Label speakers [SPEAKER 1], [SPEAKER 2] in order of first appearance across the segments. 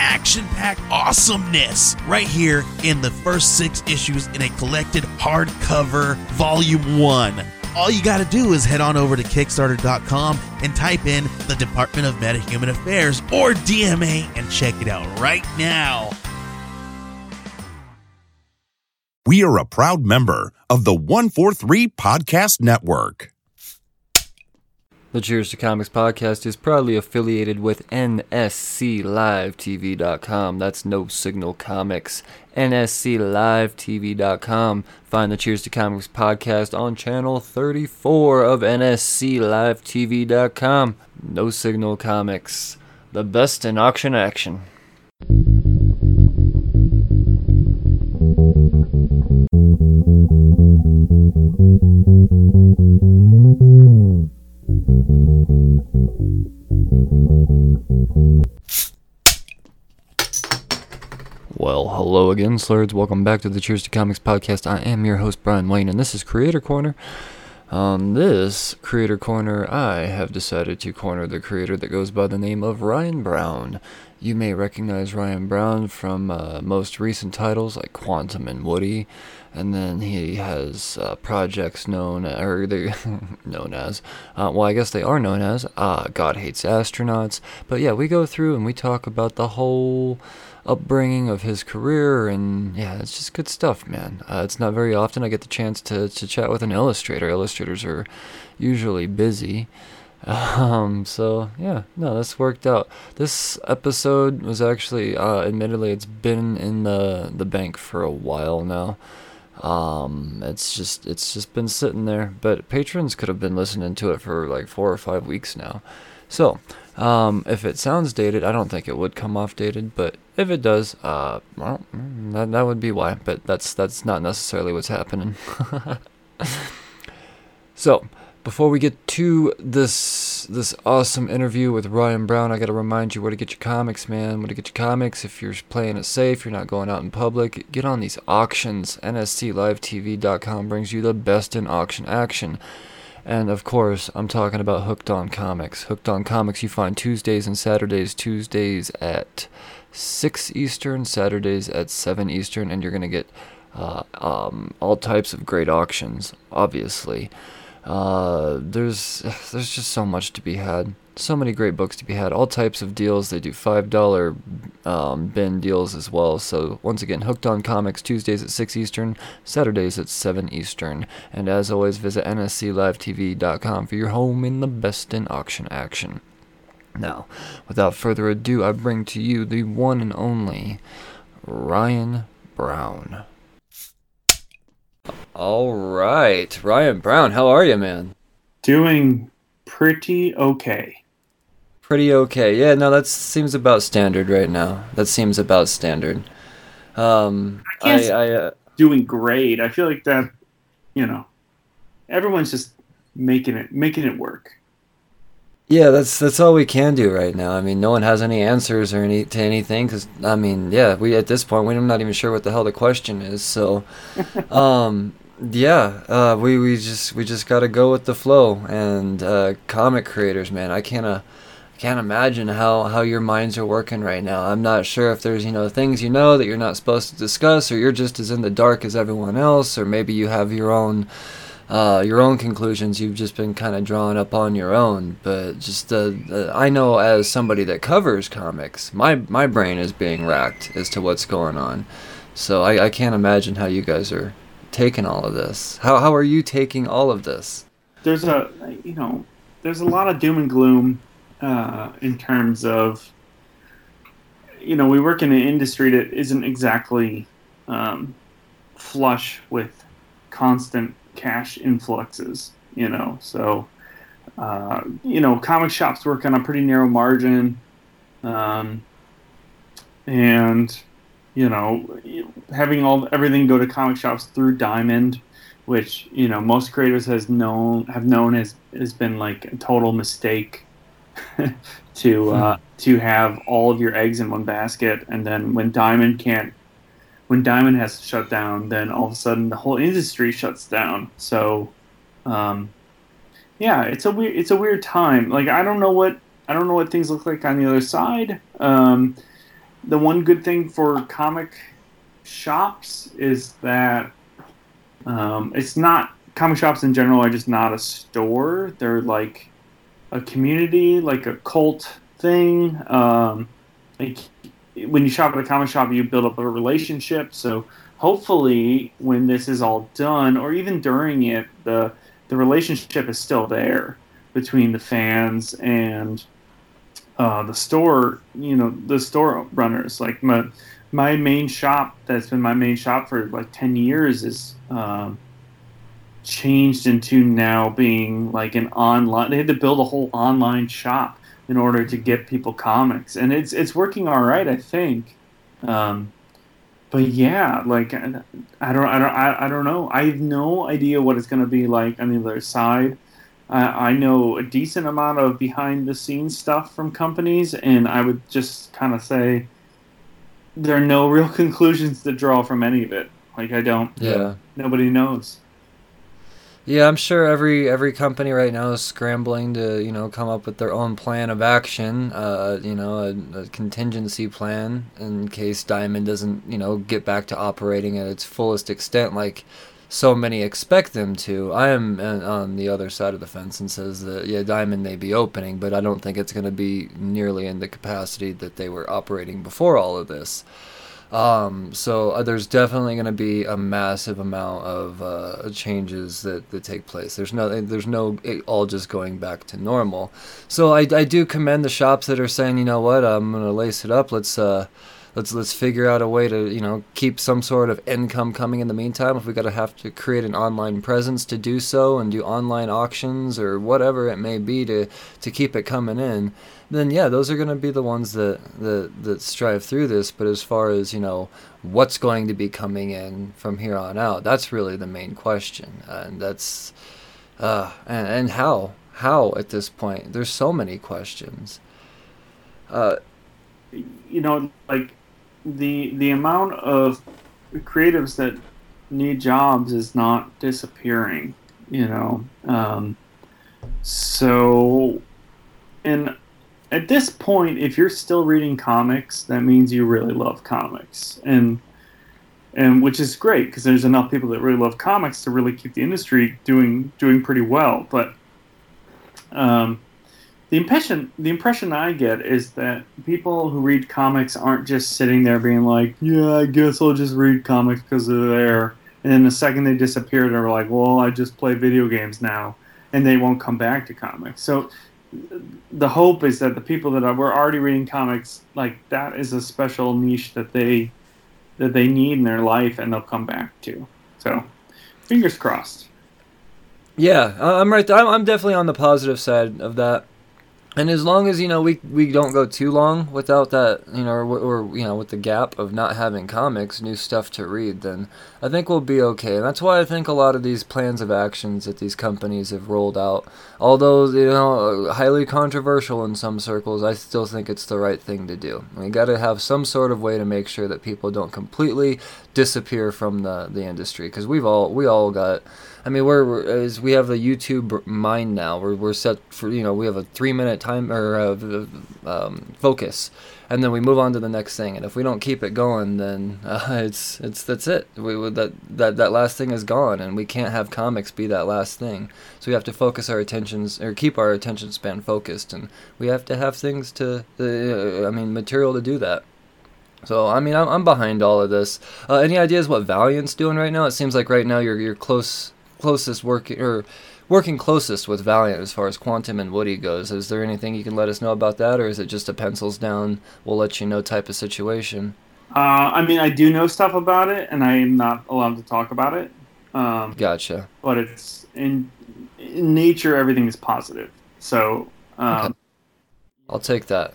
[SPEAKER 1] action packed awesomeness right here in the first six issues in a collected hardcover volume one. All you got to do is head on over to Kickstarter.com and type in the Department of Metahuman Affairs or DMA and check it out right now.
[SPEAKER 2] We are a proud member of the 143 Podcast Network.
[SPEAKER 3] The Cheers to Comics podcast is proudly affiliated with NSCLiveTV.com. That's No Signal Comics. NSCLiveTV.com. Find the Cheers to Comics podcast on channel 34 of NSCLiveTV.com. No Signal Comics. The best in auction action. Hello again, Slurs. Welcome back to the Cheers to Comics podcast. I am your host, Brian Wayne, and this is Creator Corner. On this Creator Corner, I have decided to corner the creator that goes by the name of Ryan Brown. You may recognize Ryan Brown from uh, most recent titles like Quantum and Woody, and then he has uh, projects known or they known as uh, well, I guess they are known as uh, God Hates Astronauts. But yeah, we go through and we talk about the whole upbringing of his career and yeah it's just good stuff man. Uh, it's not very often i get the chance to, to chat with an illustrator. Illustrators are usually busy. Um, so yeah no this worked out. This episode was actually uh, admittedly it's been in the the bank for a while now. Um, it's just it's just been sitting there but patrons could have been listening to it for like four or five weeks now. So um, if it sounds dated, I don't think it would come off dated, but if it does, uh, well, that, that would be why. But that's that's not necessarily what's happening. so, before we get to this this awesome interview with Ryan Brown, I got to remind you where to get your comics, man. Where to get your comics. If you're playing it safe, you're not going out in public, get on these auctions. NSCLiveTV.com brings you the best in auction action. And of course, I'm talking about Hooked on Comics. Hooked on Comics, you find Tuesdays and Saturdays. Tuesdays at 6 Eastern, Saturdays at 7 Eastern, and you're going to get uh, um, all types of great auctions, obviously. Uh, there's there's just so much to be had. So many great books to be had. All types of deals. They do five dollar um, bin deals as well. So once again, Hooked on Comics Tuesdays at six Eastern, Saturdays at seven Eastern. And as always, visit nsclivetv.com for your home in the best in auction action. Now, without further ado, I bring to you the one and only Ryan Brown. All right, Ryan Brown, how are you, man?
[SPEAKER 4] Doing pretty okay.
[SPEAKER 3] Pretty okay. Yeah, no, that seems about standard right now. That seems about standard. Um,
[SPEAKER 4] I,
[SPEAKER 3] I, I uh,
[SPEAKER 4] doing great. I feel like that, you know, everyone's just making it making it work.
[SPEAKER 3] yeah, that's that's all we can do right now. I mean, no one has any answers or any to anything because I mean, yeah, we at this point we're not even sure what the hell the question is. So, um, yeah, uh, we we just we just got to go with the flow. And uh, comic creators, man, I can't uh, can't imagine how how your minds are working right now. I'm not sure if there's you know things you know that you're not supposed to discuss, or you're just as in the dark as everyone else, or maybe you have your own uh, your own conclusions you've just been kind of drawing up on your own. But just I know as somebody that covers comics, my my brain is being racked as to what's going on. So I, I can't imagine how you guys are taking all of this. How how are you taking all of this?
[SPEAKER 4] There's a you know there's a lot of doom and gloom uh, in terms of you know we work in an industry that isn't exactly um, flush with constant cash influxes. You know, so uh, you know comic shops work on a pretty narrow margin, um, and you know, having all everything go to comic shops through Diamond, which you know most creators has known have known has has been like a total mistake to uh, hmm. to have all of your eggs in one basket, and then when Diamond can't, when Diamond has to shut down, then all of a sudden the whole industry shuts down. So, um, yeah, it's a weird it's a weird time. Like I don't know what I don't know what things look like on the other side. Um, the one good thing for comic shops is that um, it's not comic shops in general are just not a store. They're like a community, like a cult thing. Um, like when you shop at a comic shop, you build up a relationship. So hopefully, when this is all done, or even during it, the the relationship is still there between the fans and uh, the store. You know, the store runners. Like my my main shop that's been my main shop for like ten years is. Um, changed into now being like an online. They had to build a whole online shop in order to get people comics, and it's it's working all right, I think. Um, but yeah, like I don't, I don't, I, I don't know. I have no idea what it's going to be like on the other side. I, I know a decent amount of behind the scenes stuff from companies, and I would just kind of say there are no real conclusions to draw from any of it. Like I don't.
[SPEAKER 3] Yeah.
[SPEAKER 4] Nobody knows.
[SPEAKER 3] Yeah, I'm sure every every company right now is scrambling to you know come up with their own plan of action. Uh, you know, a, a, contingency plan in case Diamond doesn't you know get back to operating at its fullest extent, like so many expect them to. I am uh, on the other side of the fence and says that yeah, Diamond may be opening, but I don't think it's going to be nearly in the capacity that they were operating before all of this. Um, so uh, there's definitely going to be a massive amount of uh, changes that, that take place. There's no, there's no all just going back to normal. So I, I do commend the shops that are saying, you know what, I'm going to lace it up. Let's uh, let's let's figure out a way to you know keep some sort of income coming in the meantime. If we got to have to create an online presence to do so and do online auctions or whatever it may be to to keep it coming in then yeah, those are going to be the ones that, that that strive through this. But as far as you know, what's going to be coming in from here on out, that's really the main question, and that's uh, and and how how at this point. There's so many questions. Uh,
[SPEAKER 4] you know, like the the amount of creatives that need jobs is not disappearing. You know, um, so and at this point, if you're still reading comics, that means you really love comics, and and which is great because there's enough people that really love comics to really keep the industry doing doing pretty well. But um, the impression the impression I get is that people who read comics aren't just sitting there being like, "Yeah, I guess I'll just read comics because they're there," and then the second they disappear, they're like, "Well, I just play video games now," and they won't come back to comics. So the hope is that the people that are, were already reading comics, like that, is a special niche that they that they need in their life, and they'll come back to. So, fingers crossed.
[SPEAKER 3] Yeah, I'm right. I'm definitely on the positive side of that and as long as you know we we don't go too long without that you know or, or, you know with the gap of not having comics new stuff to read then i think we'll be okay. And that's why i think a lot of these plans of actions that these companies have rolled out although you know uh, highly controversial in some circles i still think it's the right thing to do. We got to have some sort of way to make sure that people don't completely disappear from the the industry because we've all we all got I mean, we're, as we have a YouTube mind now. We're, we're set for you know we have a three minute time or uh, um, focus, and then we move on to the next thing. And if we don't keep it going, then uh, it's it's that's it. We, that that that last thing is gone, and we can't have comics be that last thing. So we have to focus our attentions or keep our attention span focused, and we have to have things to uh, I mean material to do that. So I mean, I'm, I'm behind all of this. Uh, any ideas what Valiant's doing right now? It seems like right now you're you're close closest working or working closest with Valiant as far as Quantum and Woody goes. Is there anything you can let us know about that, or is it just a pencils down, we'll let you know type of situation?
[SPEAKER 4] Uh, I mean, I do know stuff about it, and I am not allowed to talk about it. Um,
[SPEAKER 3] gotcha.
[SPEAKER 4] But it's in, in nature, everything is positive. So um, okay.
[SPEAKER 3] I'll take that.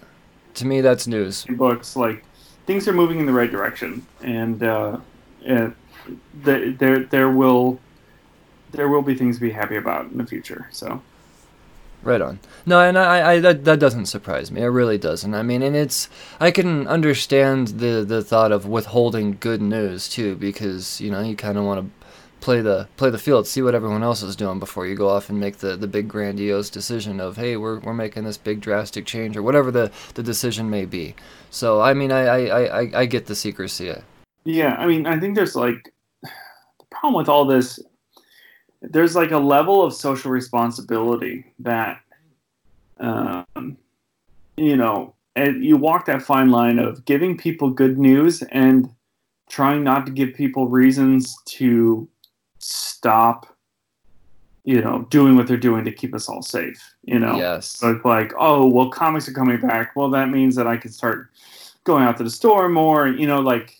[SPEAKER 3] To me, that's news.
[SPEAKER 4] Books like things are moving in the right direction, and uh, the, there there will there will be things to be happy about in the future. So.
[SPEAKER 3] Right on. No, and I, I that that doesn't surprise me. It really doesn't. I mean, and it's I can understand the the thought of withholding good news too, because you know you kind of want to play the play the field, see what everyone else is doing before you go off and make the, the big grandiose decision of hey we're, we're making this big drastic change or whatever the, the decision may be. So I mean I, I, I, I get the secrecy.
[SPEAKER 4] Yeah, I mean I think there's like the problem with all this there's like a level of social responsibility that um, you know and you walk that fine line of giving people good news and trying not to give people reasons to stop you know doing what they're doing to keep us all safe you know?
[SPEAKER 3] Yes.
[SPEAKER 4] So like oh well comics are coming back. Well that means that i can start going out to the store more you know like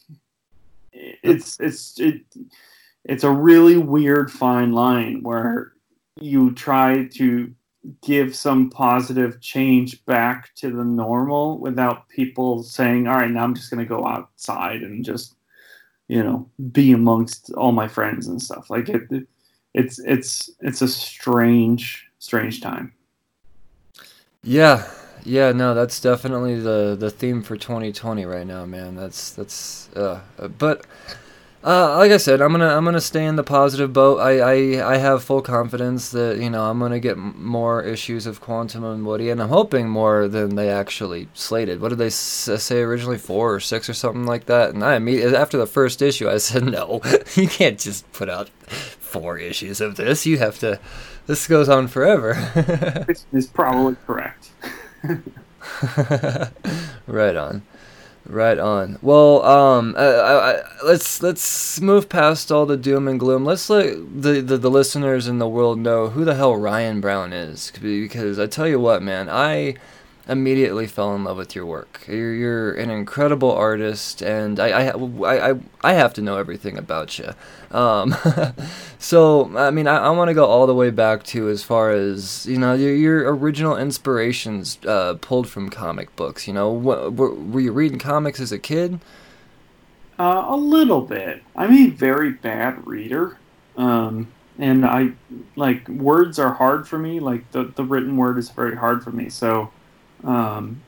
[SPEAKER 4] it's it's it, it's a really weird fine line where you try to give some positive change back to the normal without people saying all right now i'm just going to go outside and just you know be amongst all my friends and stuff. Like it, it it's it's it's a strange strange time.
[SPEAKER 3] Yeah. Yeah no that's definitely the the theme for 2020 right now man. That's that's uh but uh, like I said, I'm gonna I'm gonna stay in the positive boat. I, I I have full confidence that you know I'm gonna get more issues of Quantum and Woody, and I'm hoping more than they actually slated. What did they say originally? Four or six or something like that. And I immediately after the first issue, I said no, you can't just put out four issues of this. You have to. This goes on forever.
[SPEAKER 4] this is probably correct.
[SPEAKER 3] right on. Right on. Well, um, I, I, let's let's move past all the doom and gloom. Let's let the, the, the listeners in the world know who the hell Ryan Brown is, because I tell you what, man, I immediately fell in love with your work. You're, you're an incredible artist, and I, I, I, I have to know everything about you. Um, so, I mean, I, I want to go all the way back to as far as, you know, your, your original inspirations uh, pulled from comic books. You know, what, were, were you reading comics as a kid?
[SPEAKER 4] Uh, a little bit. I'm a very bad reader. Um, and I like words are hard for me. Like the, the written word is very hard for me. So, um,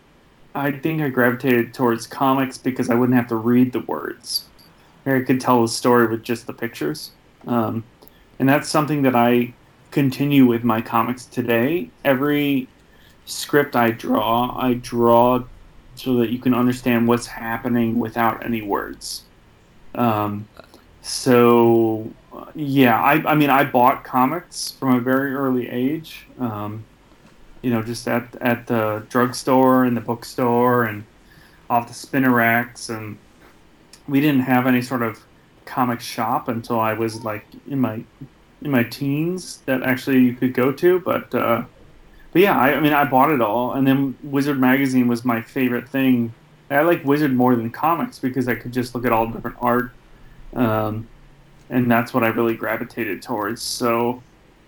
[SPEAKER 4] I think I gravitated towards comics because I wouldn't have to read the words. I could tell a story with just the pictures. Um, and that's something that I continue with my comics today. Every script I draw, I draw so that you can understand what's happening without any words. Um, so, yeah, I, I mean, I bought comics from a very early age. Um, you know, just at at the drugstore and the bookstore and off the spinner racks, and we didn't have any sort of comic shop until I was like in my in my teens that actually you could go to, but uh, but yeah, I, I mean, I bought it all, and then Wizard magazine was my favorite thing. I like Wizard more than comics because I could just look at all the different art, um, and that's what I really gravitated towards. So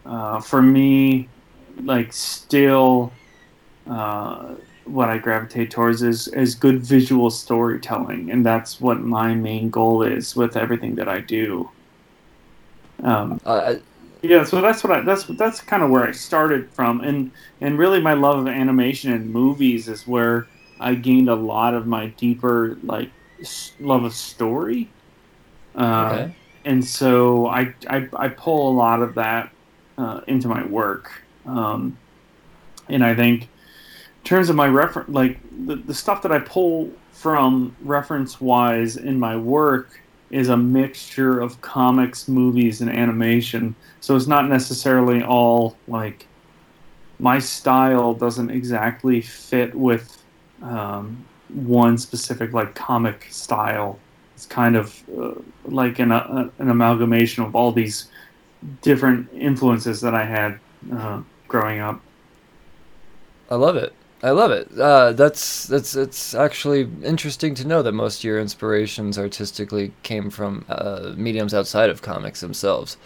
[SPEAKER 4] uh, for me, like still uh, what I gravitate towards is is good visual storytelling, and that's what my main goal is with everything that I do. Um, uh, yeah, so that's what I that's that's kind of where I started from, and and really my love of animation and movies is where I gained a lot of my deeper like love of story. Uh, okay. And so I, I I pull a lot of that uh, into my work. Um, and I think in terms of my reference, like the, the stuff that I pull from reference wise in my work is a mixture of comics, movies, and animation. So it's not necessarily all like my style doesn't exactly fit with um, one specific like comic style. It's kind of uh, like an, uh, an amalgamation of all these different influences that I had uh, growing up.
[SPEAKER 3] I love it. I love it. Uh, that's that's it's actually interesting to know that most of your inspirations artistically came from uh, mediums outside of comics themselves.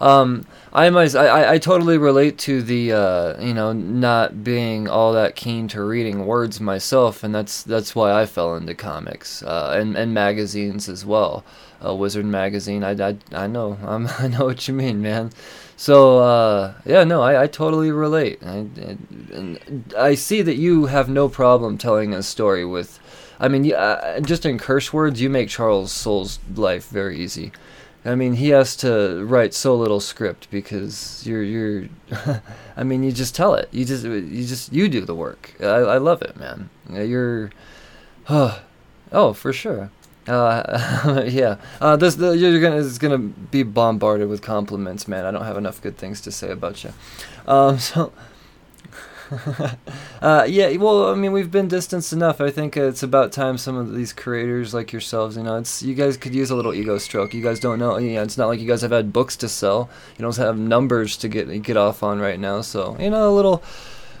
[SPEAKER 3] Um, I, I I totally relate to the uh, you know not being all that keen to reading words myself, and that's that's why I fell into comics uh, and and magazines as well. Uh, Wizard magazine, I, I, I know I'm, I know what you mean, man. So uh, yeah, no, I, I totally relate. I, I, I see that you have no problem telling a story with. I mean, uh, just in curse words, you make Charles Soule's life very easy. I mean, he has to write so little script because you're you're. I mean, you just tell it. You just you just you do the work. I, I love it, man. You're. Oh, oh, for sure. Uh, yeah. Uh, this the, you're gonna it's gonna be bombarded with compliments, man. I don't have enough good things to say about you. Um, so. uh, yeah, well, I mean, we've been distanced enough. I think it's about time some of these creators like yourselves, you know, it's you guys could use a little ego stroke. You guys don't know, know, it's not like you guys have had books to sell. You don't have numbers to get get off on right now. So you know, a little,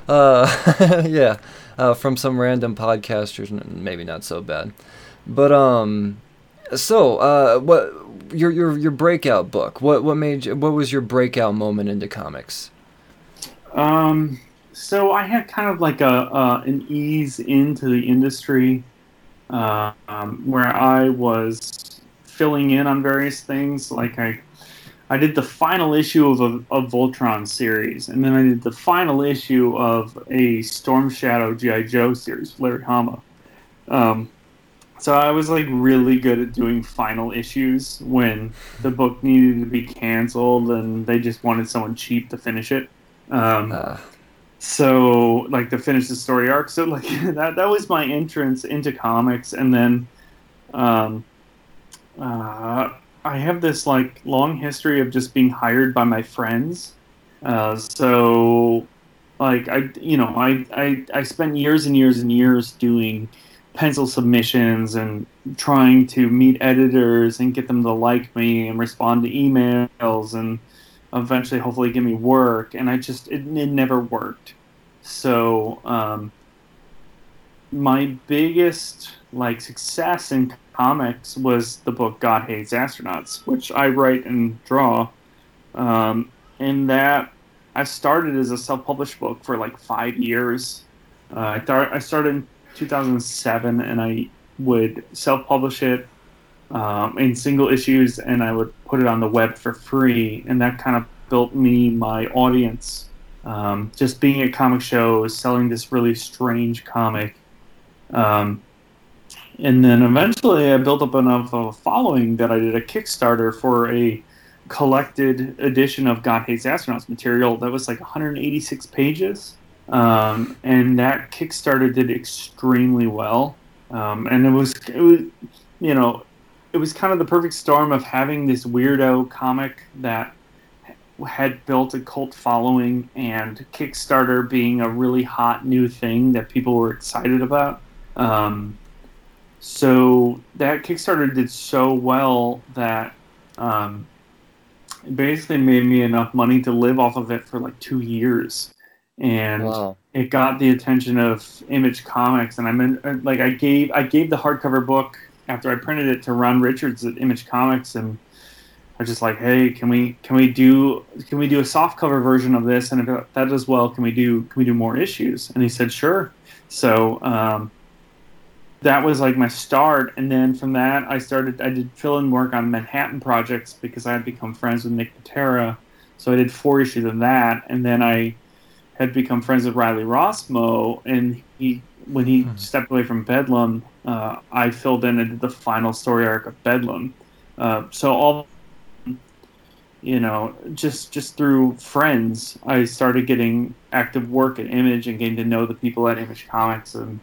[SPEAKER 3] uh, yeah, uh, from some random podcasters, maybe not so bad. But um, so uh, what your your your breakout book? What what made you, what was your breakout moment into comics?
[SPEAKER 4] Um, so I had kind of like a uh, an ease into the industry, uh, um, where I was filling in on various things. Like I, I did the final issue of a Voltron series, and then I did the final issue of a Storm Shadow GI Joe series, Larry Hama. Um, so I was like really good at doing final issues when the book needed to be canceled and they just wanted someone cheap to finish it. Um, uh. So like to finish the story arc. So like that that was my entrance into comics, and then um, uh, I have this like long history of just being hired by my friends. Uh, so like I you know I, I I spent years and years and years doing pencil submissions and trying to meet editors and get them to like me and respond to emails and eventually hopefully give me work. And i just it, it never worked. So um, my biggest like success in comics was the book god hates astronauts which i write and draw. Um, and that i started as a self-published book for like five years. Uh, I, th- I started 2007, and I would self-publish it um, in single issues, and I would put it on the web for free, and that kind of built me my audience. Um, just being at comic shows, selling this really strange comic, um, and then eventually I built up enough of a following that I did a Kickstarter for a collected edition of God Hates Astronauts material that was like 186 pages um, and that Kickstarter did extremely well. Um, and it was, it was, you know, it was kind of the perfect storm of having this weirdo comic that had built a cult following and Kickstarter being a really hot new thing that people were excited about. Um, so that Kickstarter did so well that um, it basically made me enough money to live off of it for like two years and wow. it got the attention of Image Comics. And I mean, uh, like I gave I gave the hardcover book after I printed it to Ron Richards at Image Comics, and I was just like, hey, can we can we do can we do a soft cover version of this? And if that does well, can we do can we do more issues? And he said, sure. So um, that was like my start, and then from that, I started. I did fill-in work on Manhattan projects because I had become friends with Nick Pitarra. So I did four issues of that, and then I had become friends with Riley Rossmo, and he when he mm-hmm. stepped away from Bedlam, uh, I filled in and did the final story arc of Bedlam. Uh, so all you know, just just through friends, I started getting active work at Image and getting to know the people at Image Comics, and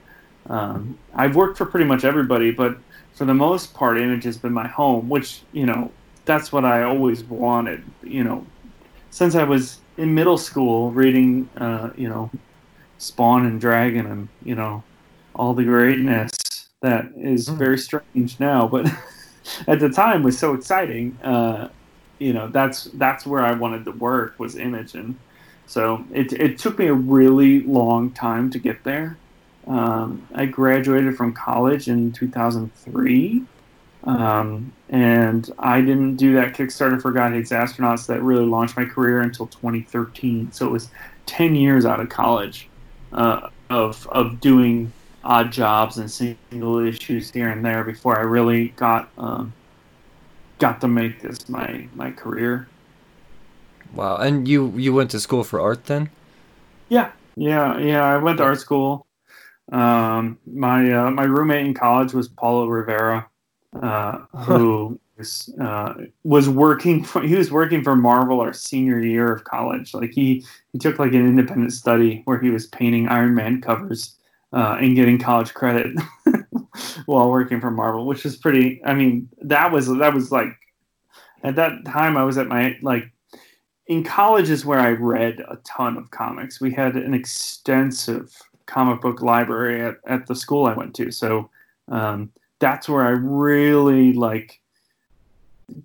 [SPEAKER 4] um, I've worked for pretty much everybody, but for the most part, Image has been my home, which you know that's what I always wanted. You know, since I was in middle school reading, uh, you know, Spawn and Dragon and you know all the greatness that is mm. very strange now, but at the time was so exciting. Uh, you know, that's that's where I wanted to work was Image, and so it it took me a really long time to get there. Um, I graduated from college in 2003, Um, and I didn't do that Kickstarter for God Hates Astronauts that really launched my career until 2013. So it was 10 years out of college uh, of, of doing odd jobs and single issues here and there before I really got um, got to make this my, my career.
[SPEAKER 3] Wow. And you you went to school for art then?
[SPEAKER 4] Yeah, yeah, yeah. I went to art school. Um, my uh, my roommate in college was Paulo Rivera, uh, who was uh, was working. For, he was working for Marvel our senior year of college. Like he he took like an independent study where he was painting Iron Man covers uh, and getting college credit while working for Marvel, which is pretty. I mean, that was that was like at that time I was at my like in college is where I read a ton of comics. We had an extensive comic book library at, at the school I went to. So um, that's where I really like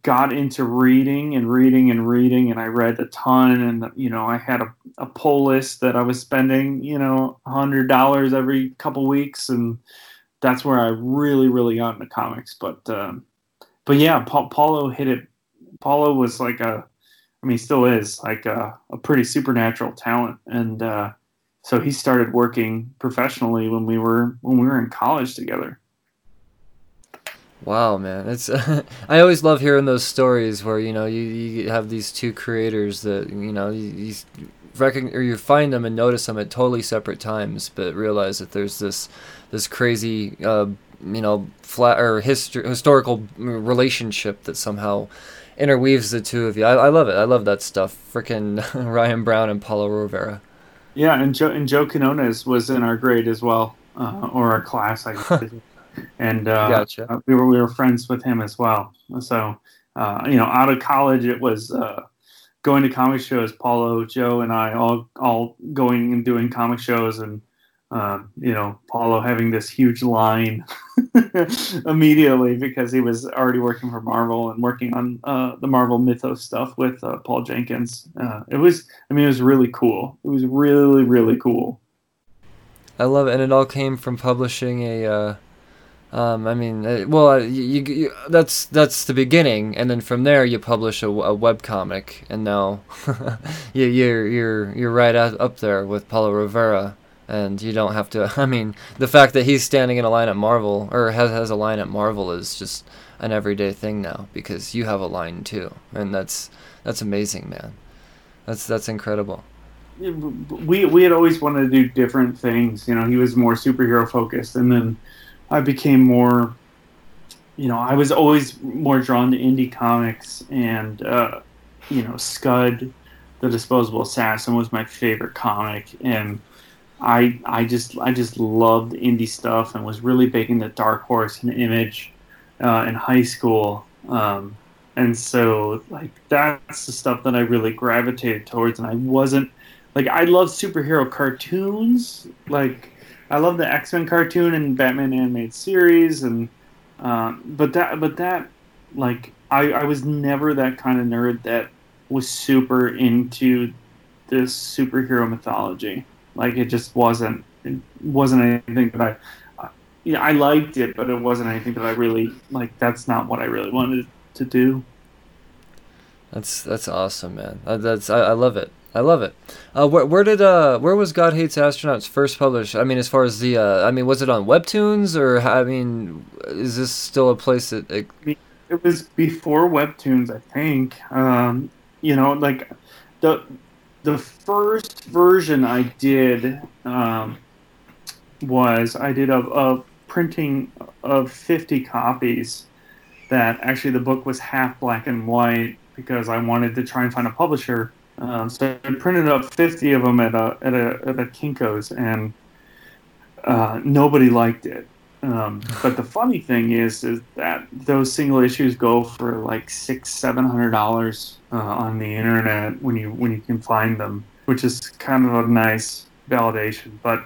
[SPEAKER 4] got into reading and reading and reading and I read a ton and you know I had a, a pull list that I was spending you know hundred dollars every couple weeks and that's where I really really got into comics but um, but yeah pa- Paulo hit it Paulo was like a I mean, still is like a, a pretty supernatural talent, and uh, so he started working professionally when we were when we were in college together.
[SPEAKER 3] Wow, man, it's I always love hearing those stories where you know you, you have these two creators that you know you, you recognize or you find them and notice them at totally separate times, but realize that there's this this crazy uh, you know flat or histor- historical relationship that somehow interweaves the two of you. I, I love it. I love that stuff. Freaking Ryan Brown and Paulo Rivera.
[SPEAKER 4] Yeah, and Joe and Joe Quinones was in our grade as well, uh, or our class, I guess. and uh, gotcha. Uh, we were we were friends with him as well. So uh, you know, out of college, it was uh, going to comic shows. Paulo, Joe, and I all all going and doing comic shows and uh, you know, Paulo having this huge line immediately because he was already working for Marvel and working on uh, the Marvel Mythos stuff with uh, Paul Jenkins. Uh, it was, I mean, it was really cool. It was really, really cool.
[SPEAKER 3] I love it, and it all came from publishing a. Uh, um, I mean, uh, well, you, you, that's that's the beginning, and then from there you publish a, a web comic, and now you, you're you're you're right up there with Paulo Rivera and you don't have to. I mean, the fact that he's standing in a line at Marvel or has has a line at Marvel is just an everyday thing now because you have a line too, and that's that's amazing, man. That's that's incredible.
[SPEAKER 4] We we had always wanted to do different things. You know, he was more superhero focused, and then I became more. You know, I was always more drawn to indie comics, and uh, you know, Scud, the Disposable Assassin was my favorite comic, and I I just I just loved indie stuff and was really big into Dark Horse and Image uh, in high school. Um, and so like that's the stuff that I really gravitated towards. And I wasn't like I love superhero cartoons. Like I love the X Men cartoon and Batman animated series, and um, but that but that like I I was never that kind of nerd that was super into this superhero mythology. Like it just wasn't it wasn't anything that I yeah I liked it, but it wasn't anything that I really like. That's not what I really wanted to do.
[SPEAKER 3] That's that's awesome, man. That's I, I love it. I love it. Uh, where, where did uh where was God Hates Astronauts first published? I mean, as far as the uh, I mean, was it on Webtoons or I mean, is this still a place that it,
[SPEAKER 4] it was before Webtoons? I think. Um, you know, like the the first version I did um, was I did a, a, printing of 50 copies that actually the book was half black and white because I wanted to try and find a publisher. Um, so I printed up 50 of them at a, at a, at a Kinko's and uh, nobody liked it. Um, but the funny thing is, is that those single issues go for like six, seven hundred dollars uh, on the internet when you when you can find them, which is kind of a nice validation. But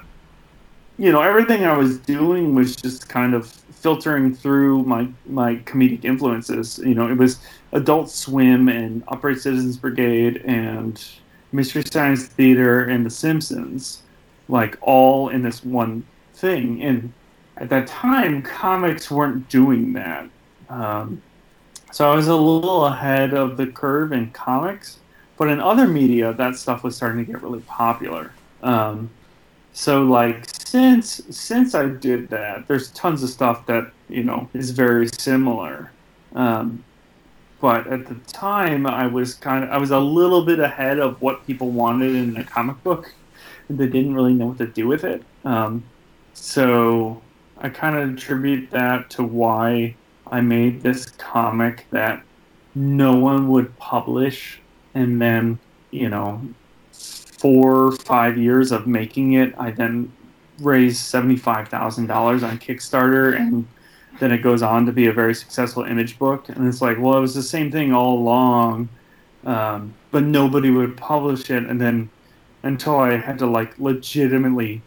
[SPEAKER 4] you know, everything I was doing was just kind of filtering through my my comedic influences. You know, it was Adult Swim and Upright Citizens Brigade and Mystery Science Theater and The Simpsons, like all in this one thing and at that time, comics weren't doing that. Um, so I was a little ahead of the curve in comics, but in other media, that stuff was starting to get really popular. Um, so like since since I did that, there's tons of stuff that you know is very similar. Um, but at the time, I was kind of I was a little bit ahead of what people wanted in a comic book. They didn't really know what to do with it. Um, so I kind of attribute that to why I made this comic that no one would publish, and then you know, four five years of making it, I then raised seventy five thousand dollars on Kickstarter, and then it goes on to be a very successful image book. And it's like, well, it was the same thing all along, um, but nobody would publish it, and then until I had to like legitimately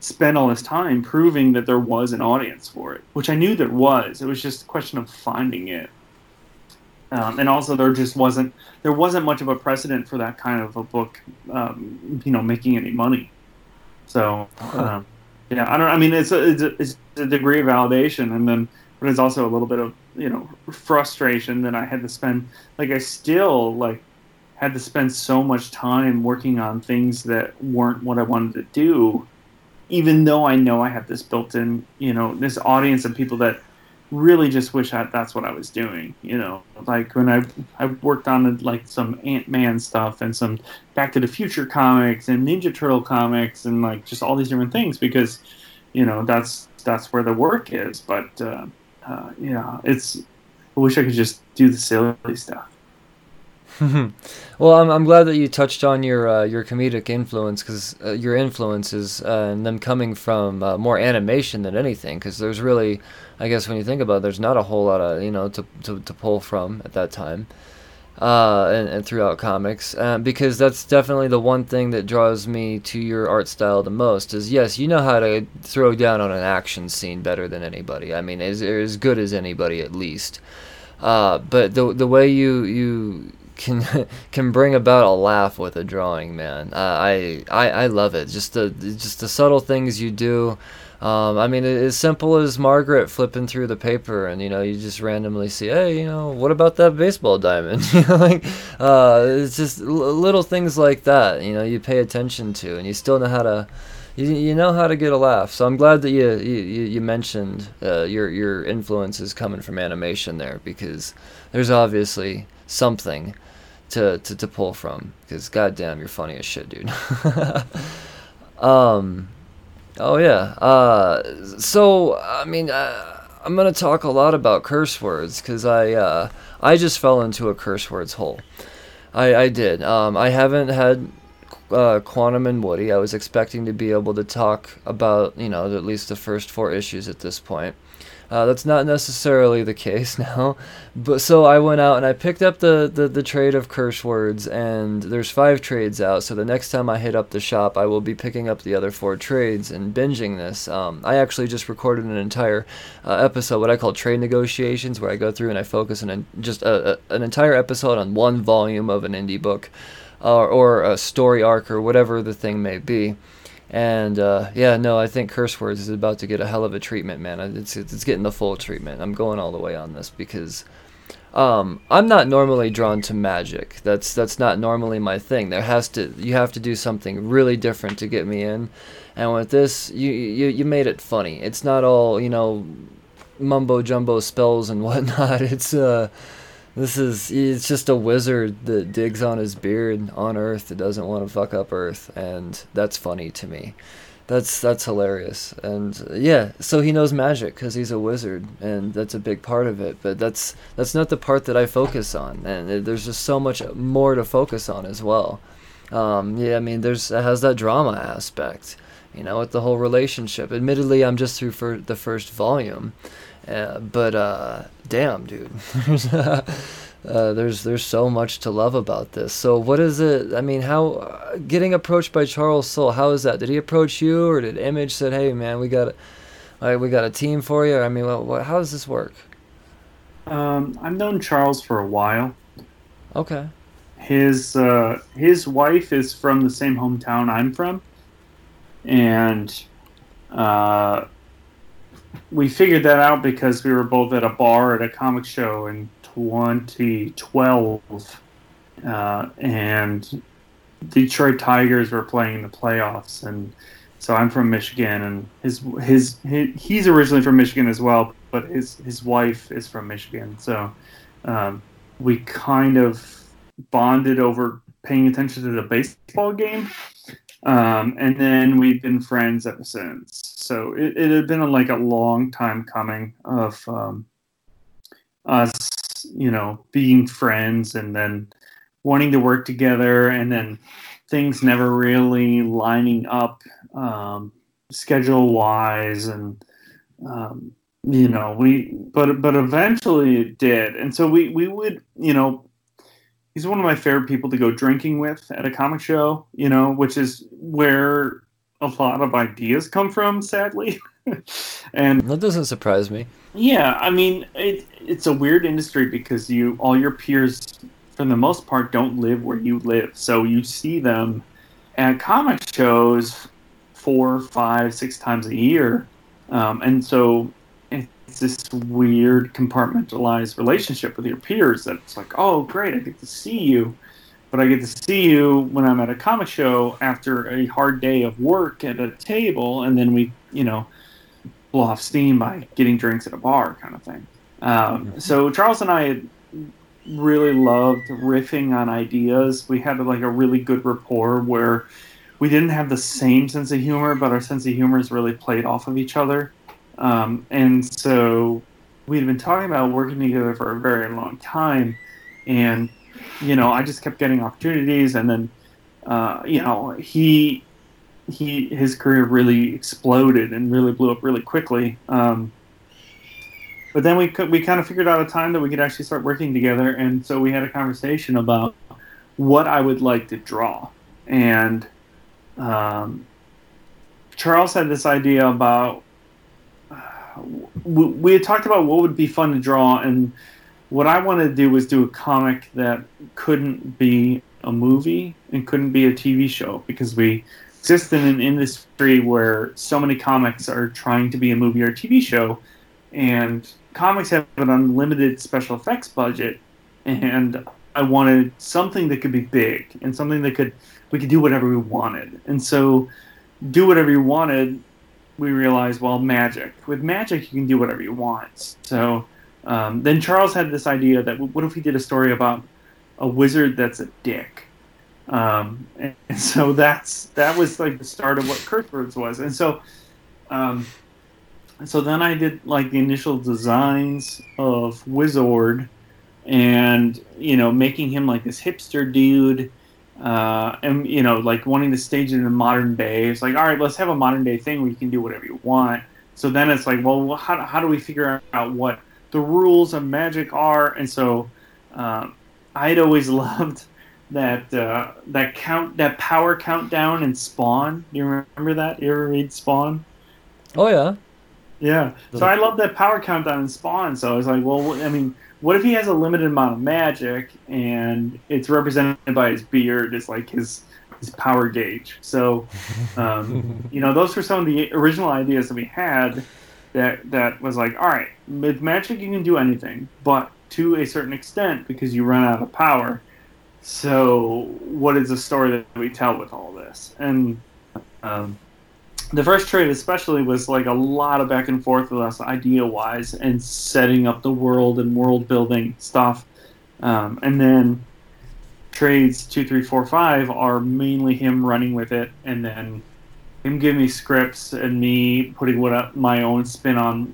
[SPEAKER 4] spend all this time proving that there was an audience for it, which I knew there was. It was just a question of finding it. Um, and also, there just wasn't there wasn't much of a precedent for that kind of a book, um, you know, making any money. So, um, yeah, I don't. I mean, it's a, it's a, it's a degree of validation, and then, but it's also a little bit of you know frustration that I had to spend. Like, I still like had to spend so much time working on things that weren't what I wanted to do even though I know I have this built-in, you know, this audience of people that really just wish I, that's what I was doing. You know, like when I I worked on like some Ant Man stuff and some Back to the Future comics and Ninja Turtle comics and like just all these different things because, you know, that's that's where the work is. But uh, uh, yeah, it's I wish I could just do the silly stuff.
[SPEAKER 3] well, I'm, I'm glad that you touched on your uh, your comedic influence because uh, your influences uh, and them coming from uh, more animation than anything. Because there's really, I guess, when you think about it, there's not a whole lot of you know to to, to pull from at that time, uh, and, and throughout comics. Uh, because that's definitely the one thing that draws me to your art style the most. Is yes, you know how to throw down on an action scene better than anybody. I mean, as as good as anybody at least. but the the way you you can can bring about a laugh with a drawing, man. Uh, I, I I love it. Just the just the subtle things you do. Um, I mean, as simple as Margaret flipping through the paper, and you know, you just randomly see, hey, you know, what about that baseball diamond? you know, like, uh, it's just little things like that. You know, you pay attention to, and you still know how to, you, you know how to get a laugh. So I'm glad that you you, you mentioned uh, your your influences coming from animation there, because there's obviously something to, to, to pull from because goddamn you're funny as shit dude um oh yeah uh so i mean uh, i'm gonna talk a lot about curse words because i uh i just fell into a curse words hole i i did um i haven't had uh, Quantum and Woody. I was expecting to be able to talk about, you know, at least the first four issues at this point. Uh, that's not necessarily the case now, but so I went out and I picked up the, the, the trade of curse words, and there's five trades out. So the next time I hit up the shop, I will be picking up the other four trades and binging this. Um, I actually just recorded an entire uh, episode, what I call trade negotiations, where I go through and I focus on just a, a, an entire episode on one volume of an indie book, uh, or a story arc, or whatever the thing may be. And uh, yeah, no, I think curse words is about to get a hell of a treatment, man. It's it's getting the full treatment. I'm going all the way on this because um, I'm not normally drawn to magic. That's that's not normally my thing. There has to you have to do something really different to get me in. And with this, you you you made it funny. It's not all you know, mumbo jumbo spells and whatnot. It's uh this is it's just a wizard that digs on his beard on Earth that doesn't want to fuck up Earth, and that's funny to me. That's that's hilarious, and yeah. So he knows magic because he's a wizard, and that's a big part of it. But that's that's not the part that I focus on, and there's just so much more to focus on as well. Um, yeah, I mean, there's it has that drama aspect, you know, with the whole relationship. Admittedly, I'm just through for the first volume, uh, but uh, damn, dude, uh, there's there's so much to love about this. So what is it? I mean, how uh, getting approached by Charles Soule? How is that? Did he approach you, or did Image said, "Hey, man, we got, a, we got a team for you"? I mean, what, what, how does this work?
[SPEAKER 4] Um, I've known Charles for a while.
[SPEAKER 3] Okay.
[SPEAKER 4] His uh, his wife is from the same hometown I'm from, and uh, we figured that out because we were both at a bar at a comic show in 2012, uh, and Detroit Tigers were playing the playoffs, and so I'm from Michigan, and his, his his he's originally from Michigan as well, but his his wife is from Michigan, so um, we kind of bonded over paying attention to the baseball game, um, and then we've been friends ever since. So it, it had been a, like a long time coming of um, us, you know, being friends and then wanting to work together, and then things never really lining up um, schedule wise, and um, you know we but but eventually it did, and so we we would you know he's one of my favorite people to go drinking with at a comic show, you know, which is where a lot of ideas come from, sadly. and
[SPEAKER 3] that doesn't surprise me.
[SPEAKER 4] Yeah, I mean, it, it's a weird industry because you all your peers, for the most part, don't live where you live, so you see them at comic shows four, five, six times a year, um, and so it's this weird compartmentalized relationship with your peers that it's like, oh, great, I get to see you, but I get to see you when I'm at a comic show after a hard day of work at a table, and then we, you know, blow off steam by getting drinks at a bar, kind of thing. Um, so Charles and I really loved riffing on ideas. We had like a really good rapport where we didn't have the same sense of humor, but our sense of humor is really played off of each other. Um, and so we'd been talking about working together for a very long time. And, you know, I just kept getting opportunities. And then, uh, you know, he, he, his career really exploded and really blew up really quickly. Um, but then we could, we kind of figured out a time that we could actually start working together. And so we had a conversation about what I would like to draw. And, um, Charles had this idea about we had talked about what would be fun to draw, and what I wanted to do was do a comic that couldn't be a movie and couldn't be a TV show because we exist in an industry where so many comics are trying to be a movie or a TV show, and comics have an unlimited special effects budget, and I wanted something that could be big and something that could we could do whatever we wanted, and so do whatever you wanted we realized, well, magic. With magic, you can do whatever you want. So um, then Charles had this idea that what if we did a story about a wizard that's a dick? Um, and, so that's that was like the start of what Curse Words was. And so, um, so then I did like the initial designs of Wizard, and you know, making him like this hipster dude uh, and you know, like wanting to stage it in the modern day. It's like, all right, let's have a modern day thing where you can do whatever you want. So then it's like, well, how, how do we figure out what the rules of magic are? And so um, I'd always loved that uh, that count that power countdown in Spawn. Do you remember that? You ever read Spawn?
[SPEAKER 3] Oh yeah.
[SPEAKER 4] Yeah. So I love that power countdown in Spawn. So I was like, well, I mean, what if he has a limited amount of magic and it's represented by his beard as like his his power gauge? So, um, you know, those were some of the original ideas that we had. That that was like, all right, with magic you can do anything, but to a certain extent because you run out of power. So, what is the story that we tell with all this? And um, the first trade especially was like a lot of back and forth with us idea wise and setting up the world and world building stuff. Um, and then trades two three four five are mainly him running with it and then him giving me scripts and me putting what my own spin on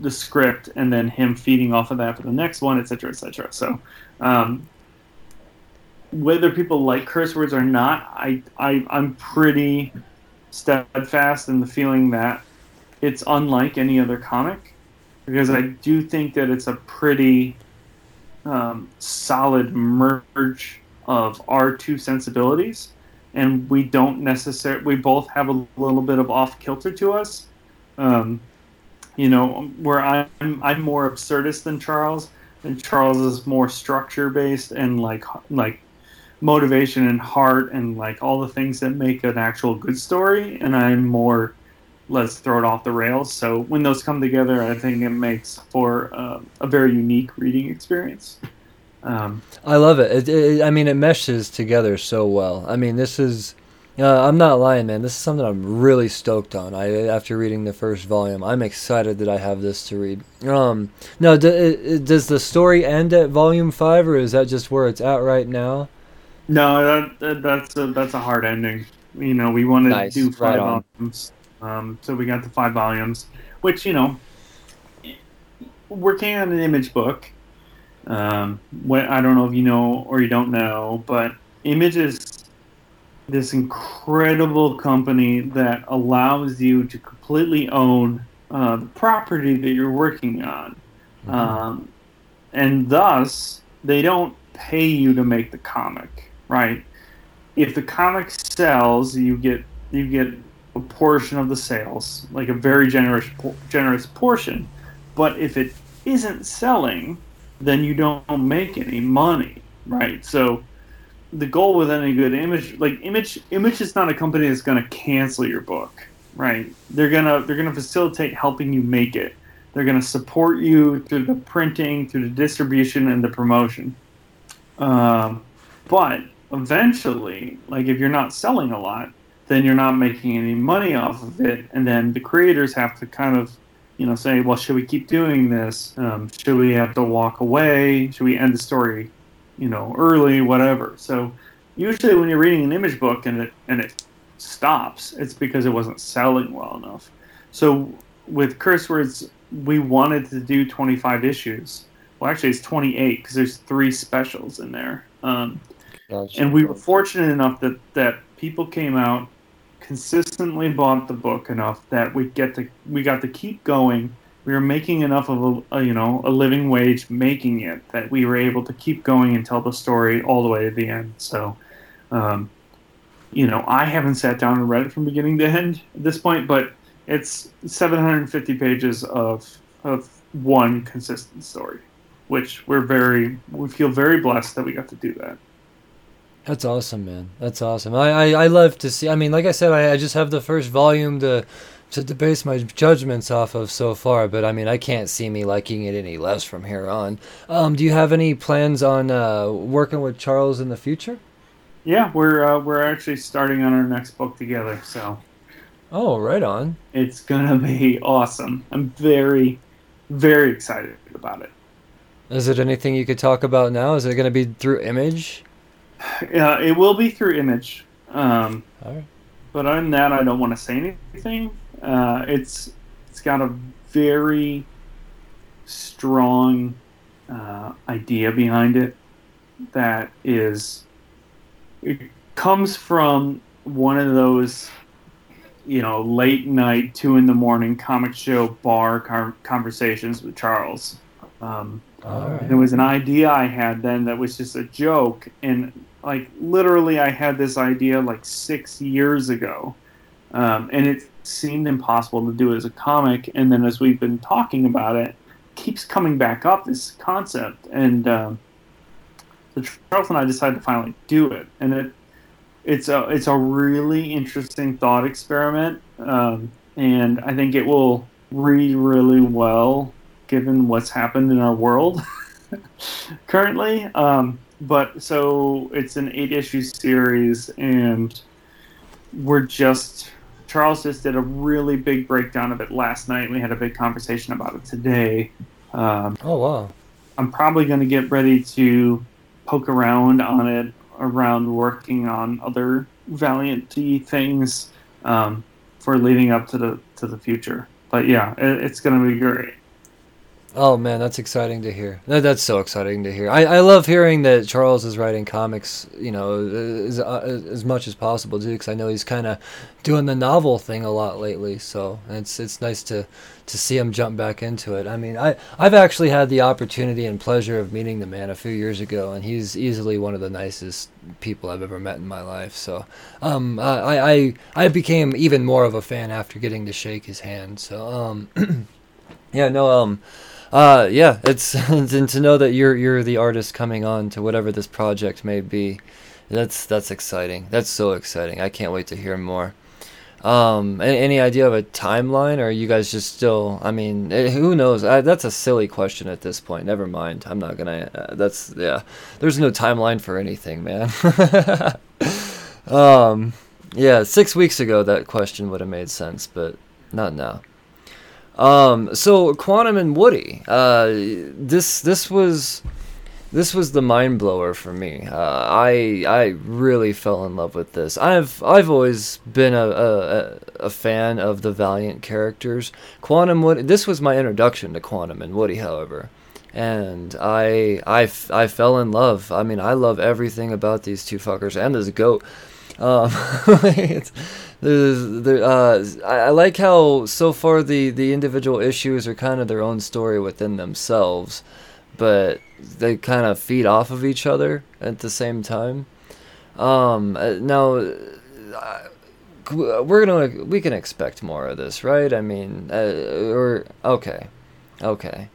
[SPEAKER 4] the script and then him feeding off of that for the next one etc etc so um, whether people like curse words or not I, I i'm pretty steadfast in the feeling that it's unlike any other comic because I do think that it's a pretty um, solid merge of our two sensibilities, and we don't necessarily. We both have a little bit of off kilter to us. Um, you know, where I'm I'm more absurdist than Charles, and Charles is more structure based and like like motivation and heart and like all the things that make an actual good story and i'm more let's throw it off the rails. So when those come together, I think it makes for uh, a very unique reading experience. Um,
[SPEAKER 3] I love it. It, it. I mean, it meshes together so well. I mean, this is. Uh, I'm not lying, man. This is something I'm really stoked on. I after reading the first volume, I'm excited that I have this to read. Um, no, d- does the story end at volume five, or is that just where it's at right now?
[SPEAKER 4] No, that, that's a, that's a hard ending. You know, we wanted
[SPEAKER 3] Nice,
[SPEAKER 4] to do five
[SPEAKER 3] right
[SPEAKER 4] volumes, um, so we got the five volumes, which you know, working on an image book. Um, what I don't know if you know or you don't know, but Image is this incredible company that allows you to completely own uh, the property that you're working on, um, and thus they don't pay you to make the comic, right? If the comic sells, you get you get a portion of the sales, like a very generous generous portion. But if it isn't selling, then you don't make any money, right? So the goal with any good image, like image, image is not a company that's going to cancel your book, right? They're gonna they're gonna facilitate helping you make it. They're gonna support you through the printing, through the distribution, and the promotion. Um, but eventually, like if you're not selling a lot, then you're not making any money off of it, and then the creators have to kind of, you know, say, well, should we keep doing this? Um, should we have to walk away? Should we end the story, you know, early? Whatever. So usually, when you're reading an image book and it and it stops, it's because it wasn't selling well enough. So with curse words, we wanted to do 25 issues. Well, actually, it's 28 because there's three specials in there. Um,
[SPEAKER 3] Gotcha.
[SPEAKER 4] and we were fortunate enough that that people came out consistently bought the book enough that we get to we got to keep going. We were making enough of a, a you know a living wage making it that we were able to keep going and tell the story all the way to the end. So um, you know i haven't sat down and read it from beginning to end at this point but it's 750 pages of of one consistent story which we're very we feel very blessed that we got to do that
[SPEAKER 3] That's awesome, man. That's awesome. I, I, I love to see. I mean, like I said, I, I just have the first volume to to, to base my judgments off of so far. But I mean, I can't see me liking it any less from here on. Um, do you have any plans on uh, working with Charles in the future?
[SPEAKER 4] Yeah, we're uh, we're actually starting on our next book together, so
[SPEAKER 3] Oh, right on.
[SPEAKER 4] it's gonna be awesome. I'm very, very excited about it.
[SPEAKER 3] Is it anything you could talk about now? Is it going to be through Image?
[SPEAKER 4] Uh, it will be through Image, um,
[SPEAKER 3] All right.
[SPEAKER 4] but other than that, I don't want to say anything. Uh, it's it's got a very strong uh, idea behind it that is it comes from one of those you know late night two in the morning comic show bar con- conversations with charles um,
[SPEAKER 3] right.
[SPEAKER 4] there was an idea i had then that was just a joke and like literally i had this idea like six years ago. Um, and it seemed impossible to do as a comic. And then as we've been talking about it keeps coming back up this concept. And um, so charles and i decided to finally do it. And it it's a it's a really interesting thought experiment, um, and I think it will read really well given what's happened in our world currently. But so it's an eight issue series, and we're just Charles just did a really big breakdown of it last night. We had a big conversation about it today. Um,
[SPEAKER 3] Oh, wow.
[SPEAKER 4] I'm probably going to get ready to poke around on it, around working on other valiant things um, for leading up to the to the future. But yeah, it, it's going to be great.
[SPEAKER 3] Oh man, that's exciting to hear. That, that's so exciting to hear. I, I love hearing that Charles is writing comics, you know, as, uh, as much as possible too, because I know he's kind of doing the novel thing a lot lately. So it's it's nice to to see him jump back into it. I mean, I I've actually had the opportunity and pleasure of meeting the man a few years ago, and he's easily one of the nicest people I've ever met in my life. So um, I I I became even more of a fan after getting to shake his hand. So um, yeah, no um. Uh, yeah, it's and to know that you're you're the artist coming on to whatever this project may be, that's that's exciting. That's so exciting. I can't wait to hear more. Um, a- any idea of a timeline, or you guys just still? I mean, eh, who knows? I, that's a silly question at this point. Never mind. I'm not gonna. Uh, that's yeah. There's no timeline for anything, man. um, yeah, six weeks ago that question would have made sense, but not now. Um, so Quantum and Woody. Uh, this this was this was the mind blower for me. Uh, I I really fell in love with this. I've I've always been a, a, a fan of the Valiant characters. Quantum Woody. This was my introduction to Quantum and Woody, however, and I I, I fell in love. I mean, I love everything about these two fuckers and this goat. Um, it's, uh, I, I like how so far the, the individual issues are kind of their own story within themselves, but they kind of feed off of each other at the same time. Um, uh, now, uh, we're gonna we can expect more of this, right? I mean, uh, or okay, okay,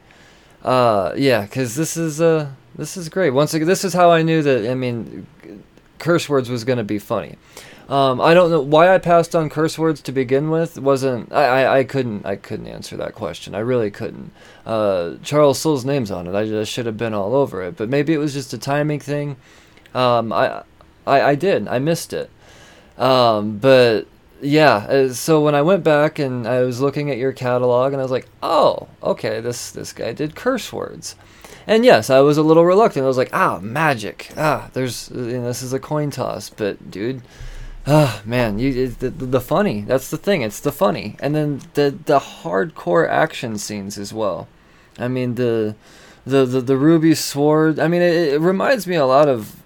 [SPEAKER 3] uh, yeah, because this is uh this is great. Once again, this is how I knew that. I mean, curse words was gonna be funny. Um, I don't know why I passed on curse words to begin with. wasn't I, I, I couldn't I couldn't answer that question. I really couldn't. Uh, Charles Soule's name's on it. I just should have been all over it. But maybe it was just a timing thing. Um, I, I I did. I missed it. Um, but yeah. uh, So when I went back and I was looking at your catalog and I was like, oh, okay, this this guy did curse words. And yes, I was a little reluctant. I was like, ah, magic. Ah, there's you know, this is a coin toss. But dude, Ah, man, you the, the funny. That's the thing. It's the funny, and then the the hardcore action scenes as well. I mean the the the, the ruby sword. I mean it, it reminds me a lot of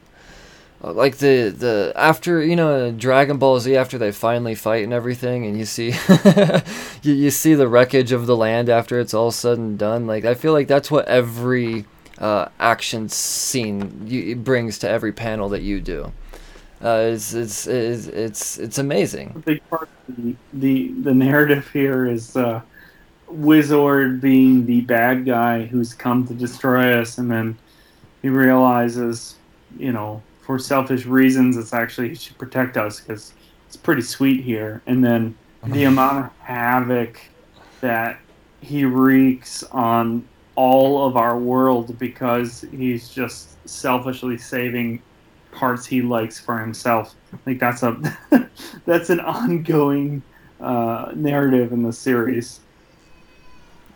[SPEAKER 3] uh, like the the after you know Dragon Ball Z after they finally fight and everything, and you see you you see the wreckage of the land after it's all said and done. Like I feel like that's what every uh, action scene you, brings to every panel that you do. Uh, it's, it's it's it's it's amazing.
[SPEAKER 4] A big part of the the, the narrative here is uh, Wizard being the bad guy who's come to destroy us, and then he realizes, you know, for selfish reasons, it's actually he should protect us because it's pretty sweet here. And then the amount of havoc that he wreaks on all of our world because he's just selfishly saving parts he likes for himself. Like that's a that's an ongoing uh, narrative in the series.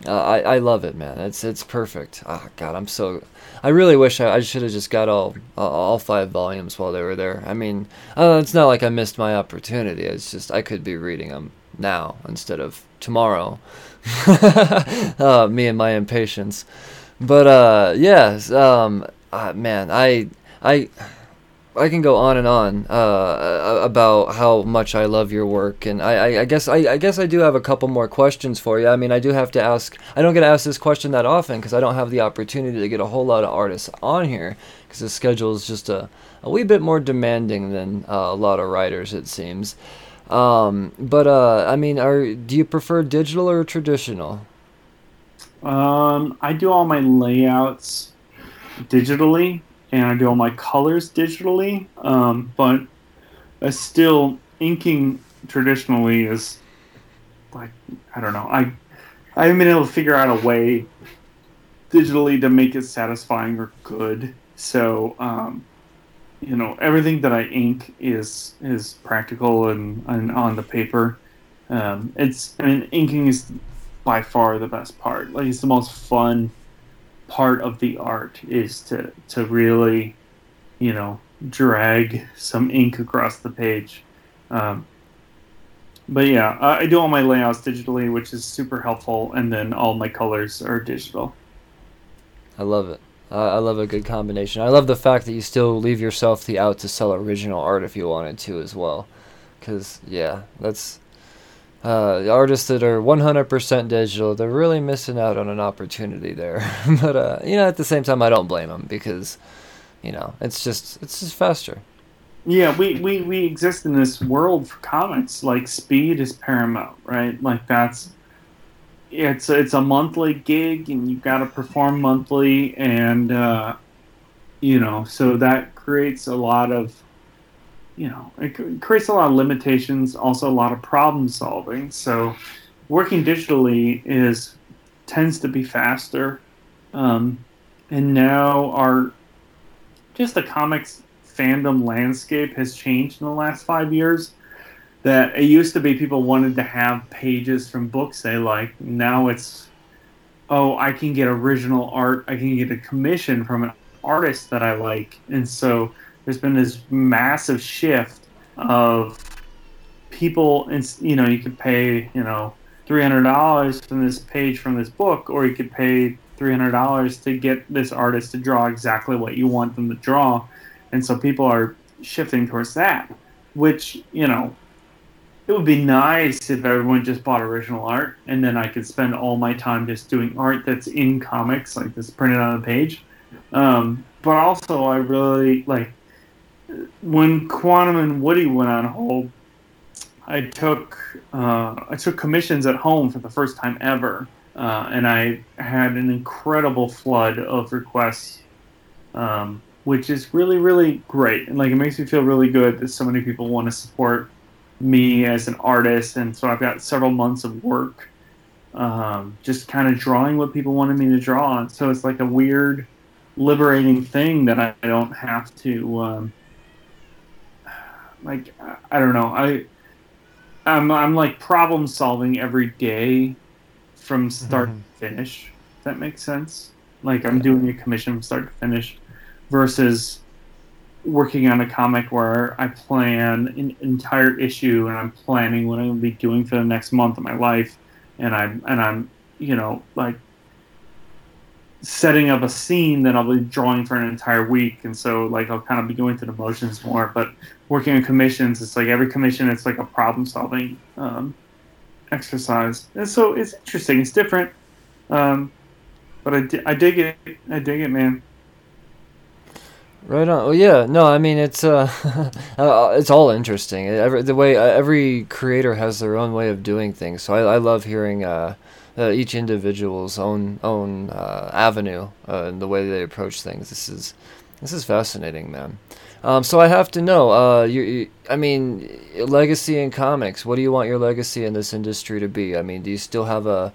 [SPEAKER 3] Uh, I I love it, man. It's it's perfect. Oh God, I'm so. I really wish I, I should have just got all all five volumes while they were there. I mean, uh, it's not like I missed my opportunity. It's just I could be reading them now instead of tomorrow. uh, me and my impatience. But uh, yes, um, uh, man, I I I can go on and on uh, about how much I love your work, and I, I, I guess I, I, guess I do have a couple more questions for you. I mean, I do have to ask. I don't get asked this question that often because I don't have the opportunity to get a whole lot of artists on here because the schedule is just a, a wee bit more demanding than uh, a lot of writers, it seems. Um, but uh, I mean, are do you prefer digital or traditional?
[SPEAKER 4] Um, I do all my layouts digitally and I do all my colors digitally. Um, but I still inking traditionally is like I don't know. I I haven't been able to figure out a way digitally to make it satisfying or good. So um, you know everything that I ink is is practical and, and on the paper. Um, it's I mean inking is by far the best part. Like it's the most fun part of the art is to to really, you know, drag some ink across the page. Um, but yeah, I do all my layouts digitally, which is super helpful, and then all my colors are digital.
[SPEAKER 3] I love it. I love a good combination. I love the fact that you still leave yourself the out to sell original art if you wanted to as well. Because, yeah, that's uh, artists that are 100% digital, they're really missing out on an opportunity there. but uh, you know, at the same time, I don't blame them because you know it's just it's just faster.
[SPEAKER 4] Yeah, we, we, we exist in this world for comics. Like speed is paramount, right? Like that's it's it's a monthly gig, and you've got to perform monthly, and uh, you know, so that creates a lot of you know, it creates a lot of limitations, also a lot of problem solving. So, working digitally is tends to be faster, um, and now our just the comics fandom landscape has changed in the last five years. That it used to be people wanted to have pages from books they like. Now it's, oh, I can get original art. I can get a commission from an artist that I like, and so there's been this massive shift of people. And you know, you could pay you know three hundred dollars from this page from this book, or you could pay three hundred dollars to get this artist to draw exactly what you want them to draw and so people are shifting towards that, which you know, it would be nice if everyone just bought original art, and then I could spend all my time just doing art that's in comics, like this printed on a page. Um, but also, I really like when Quantum and Woody went on hold. I took uh, I took commissions at home for the first time ever, uh, and I had an incredible flood of requests um, which is really really great and like it makes me feel really good that so many people want to support me as an artist and so i've got several months of work um, just kind of drawing what people wanted me to draw so it's like a weird liberating thing that i don't have to um, like i don't know i i'm, I'm like problem solving every day from start mm-hmm. to finish if that makes sense like i'm doing a commission from start to finish versus working on a comic where I plan an entire issue and I'm planning what I'm gonna be doing for the next month of my life, and I'm and I'm you know like setting up a scene that I'll be drawing for an entire week, and so like I'll kind of be going through the motions more. But working on commissions, it's like every commission, it's like a problem solving um, exercise, and so it's interesting. It's different, um, but I, I dig it. I dig it, man.
[SPEAKER 3] Right on. Well, yeah. No, I mean it's uh, uh, it's all interesting. Every the way uh, every creator has their own way of doing things. So I, I love hearing uh, uh each individual's own own uh, avenue uh, and the way they approach things. This is this is fascinating, man. Um, so I have to know. Uh, you, you, I mean, legacy in comics. What do you want your legacy in this industry to be? I mean, do you still have a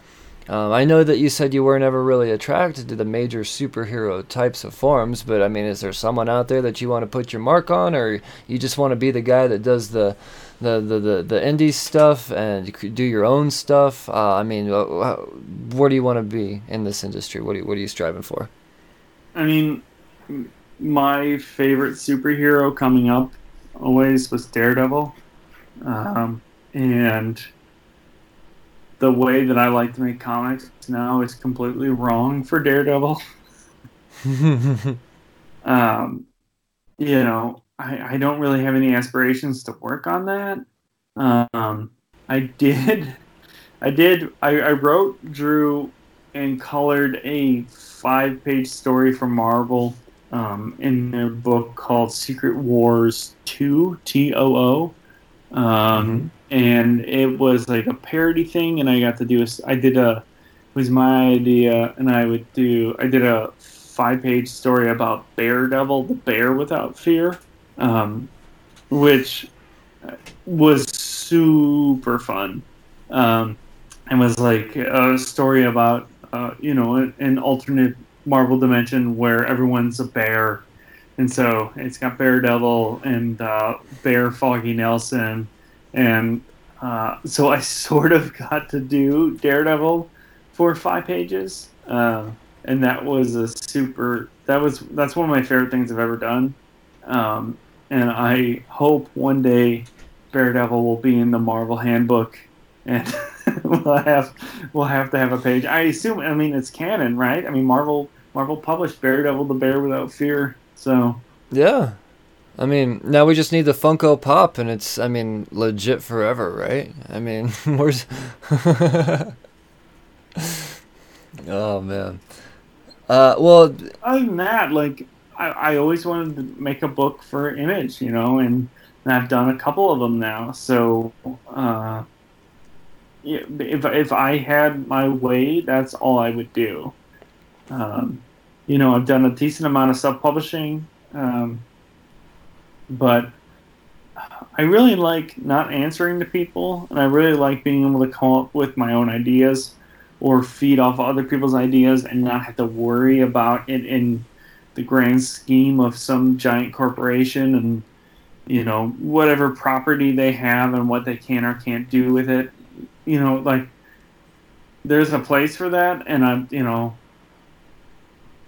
[SPEAKER 3] um, I know that you said you were never really attracted to the major superhero types of forms, but I mean, is there someone out there that you want to put your mark on, or you just want to be the guy that does the the the the, the indie stuff and do your own stuff? Uh, I mean, where do you want to be in this industry? What you, what are you striving for?
[SPEAKER 4] I mean, my favorite superhero coming up always was Daredevil, um, and the way that I like to make comics now is completely wrong for Daredevil. um, you know, I, I don't really have any aspirations to work on that. Um, I did, I did, I, I wrote, drew, and colored a five-page story for Marvel um, in their book called Secret Wars Two T O O. Um, mm-hmm and it was like a parody thing, and I got to do a. I did a. It was my idea, and I would do. I did a five-page story about Daredevil, the bear without fear, um, which was super fun, um, and was like a story about uh, you know an alternate Marvel dimension where everyone's a bear, and so it's got Daredevil and uh, Bear Foggy Nelson. And uh, so I sort of got to do Daredevil for five pages, uh, and that was a super. That was that's one of my favorite things I've ever done, um, and I hope one day Daredevil will be in the Marvel Handbook, and we'll have we'll have to have a page. I assume. I mean, it's canon, right? I mean, Marvel Marvel published Daredevil, the Bear Without Fear, so.
[SPEAKER 3] Yeah, I mean, now we just need the Funko Pop, and it's, I mean, legit forever, right? I mean, where's. oh, man. Uh, well.
[SPEAKER 4] Other than that, like, I, I always wanted to make a book for Image, you know, and, and I've done a couple of them now. So, uh, if, if I had my way, that's all I would do. Um, you know, I've done a decent amount of self publishing. Um, but I really like not answering to people, and I really like being able to come up with my own ideas or feed off other people's ideas and not have to worry about it in the grand scheme of some giant corporation and you know whatever property they have and what they can or can't do with it. You know, like there's a place for that, and I'm you know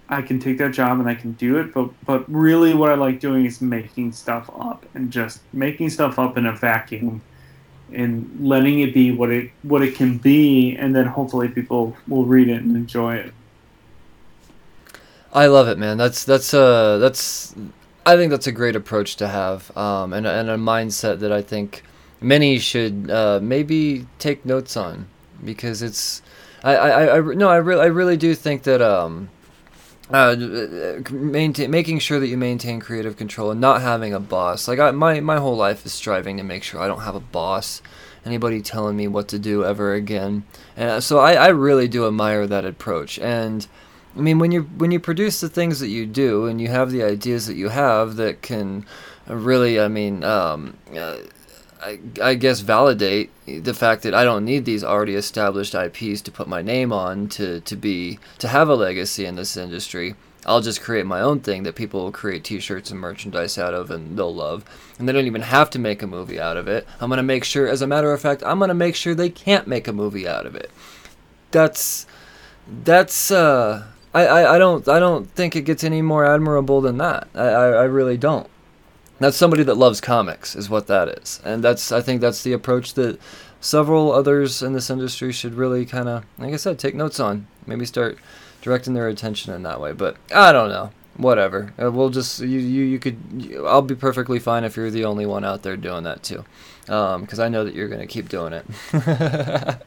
[SPEAKER 4] I can take that job and I can do it, but but really what I like doing is making stuff up and just making stuff up in a vacuum and letting it be what it what it can be and then hopefully people will read it and enjoy it.
[SPEAKER 3] I love it, man. That's that's uh that's I think that's a great approach to have, um, and and a mindset that I think many should uh, maybe take notes on because it's I I, I no I really I really do think that um uh, maintain making sure that you maintain creative control and not having a boss. Like I, my my whole life is striving to make sure I don't have a boss, anybody telling me what to do ever again. And uh, so I, I really do admire that approach. And I mean, when you when you produce the things that you do and you have the ideas that you have that can really, I mean, um, uh, I, I guess validate the fact that I don't need these already established IPs to put my name on to, to be to have a legacy in this industry. I'll just create my own thing that people will create T-shirts and merchandise out of, and they'll love. And they don't even have to make a movie out of it. I'm gonna make sure, as a matter of fact, I'm gonna make sure they can't make a movie out of it. That's that's uh, I, I, I don't I don't think it gets any more admirable than that. I, I, I really don't. That's somebody that loves comics, is what that is, and that's I think that's the approach that several others in this industry should really kind of, like I said, take notes on. Maybe start directing their attention in that way. But I don't know. Whatever. Uh, we'll just you you, you could. You, I'll be perfectly fine if you're the only one out there doing that too, because um, I know that you're gonna keep doing it.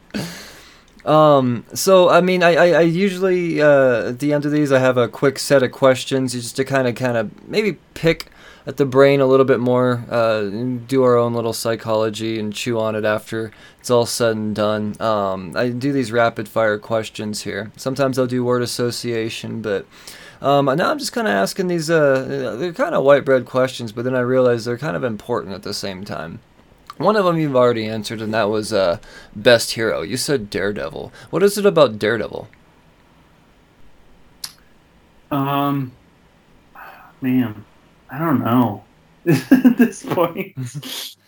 [SPEAKER 3] Um, so I mean, I, I, I usually uh, at the end of these I have a quick set of questions just to kind of kind of maybe pick at the brain a little bit more, uh, do our own little psychology and chew on it after it's all said and done. Um, I do these rapid fire questions here. Sometimes I'll do word association, but um, now I'm just kind of asking these. Uh, they're kind of white bread questions, but then I realize they're kind of important at the same time. One of them you've already answered, and that was uh, best hero. You said Daredevil. What is it about Daredevil?
[SPEAKER 4] Um, man, I don't know. At this point,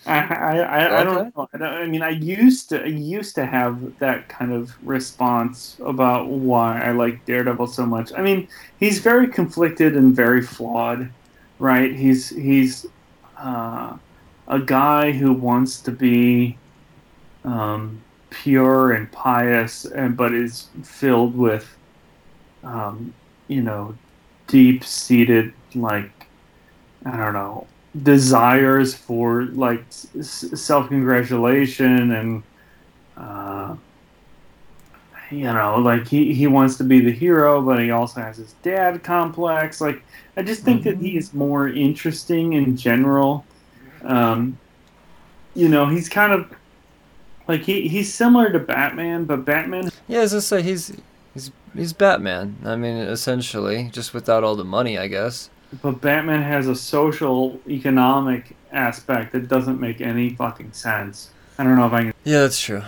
[SPEAKER 4] I, I, I, I don't know. I, don't, I mean, I used to I used to have that kind of response about why I like Daredevil so much. I mean, he's very conflicted and very flawed, right? He's he's uh, a guy who wants to be um, pure and pious, and but is filled with, um, you know, deep seated like I don't know desires for like self congratulation and uh, you know like he, he wants to be the hero but he also has his dad complex. Like i just think mm-hmm. that he is more interesting in general. Um, you know he's kind of like he, he's similar to batman but batman
[SPEAKER 3] yeah as i say he's he's he's batman. I mean essentially just without all the money i guess
[SPEAKER 4] but Batman has a social economic aspect that doesn't make any fucking sense. I don't know if I can.
[SPEAKER 3] Yeah, that's true.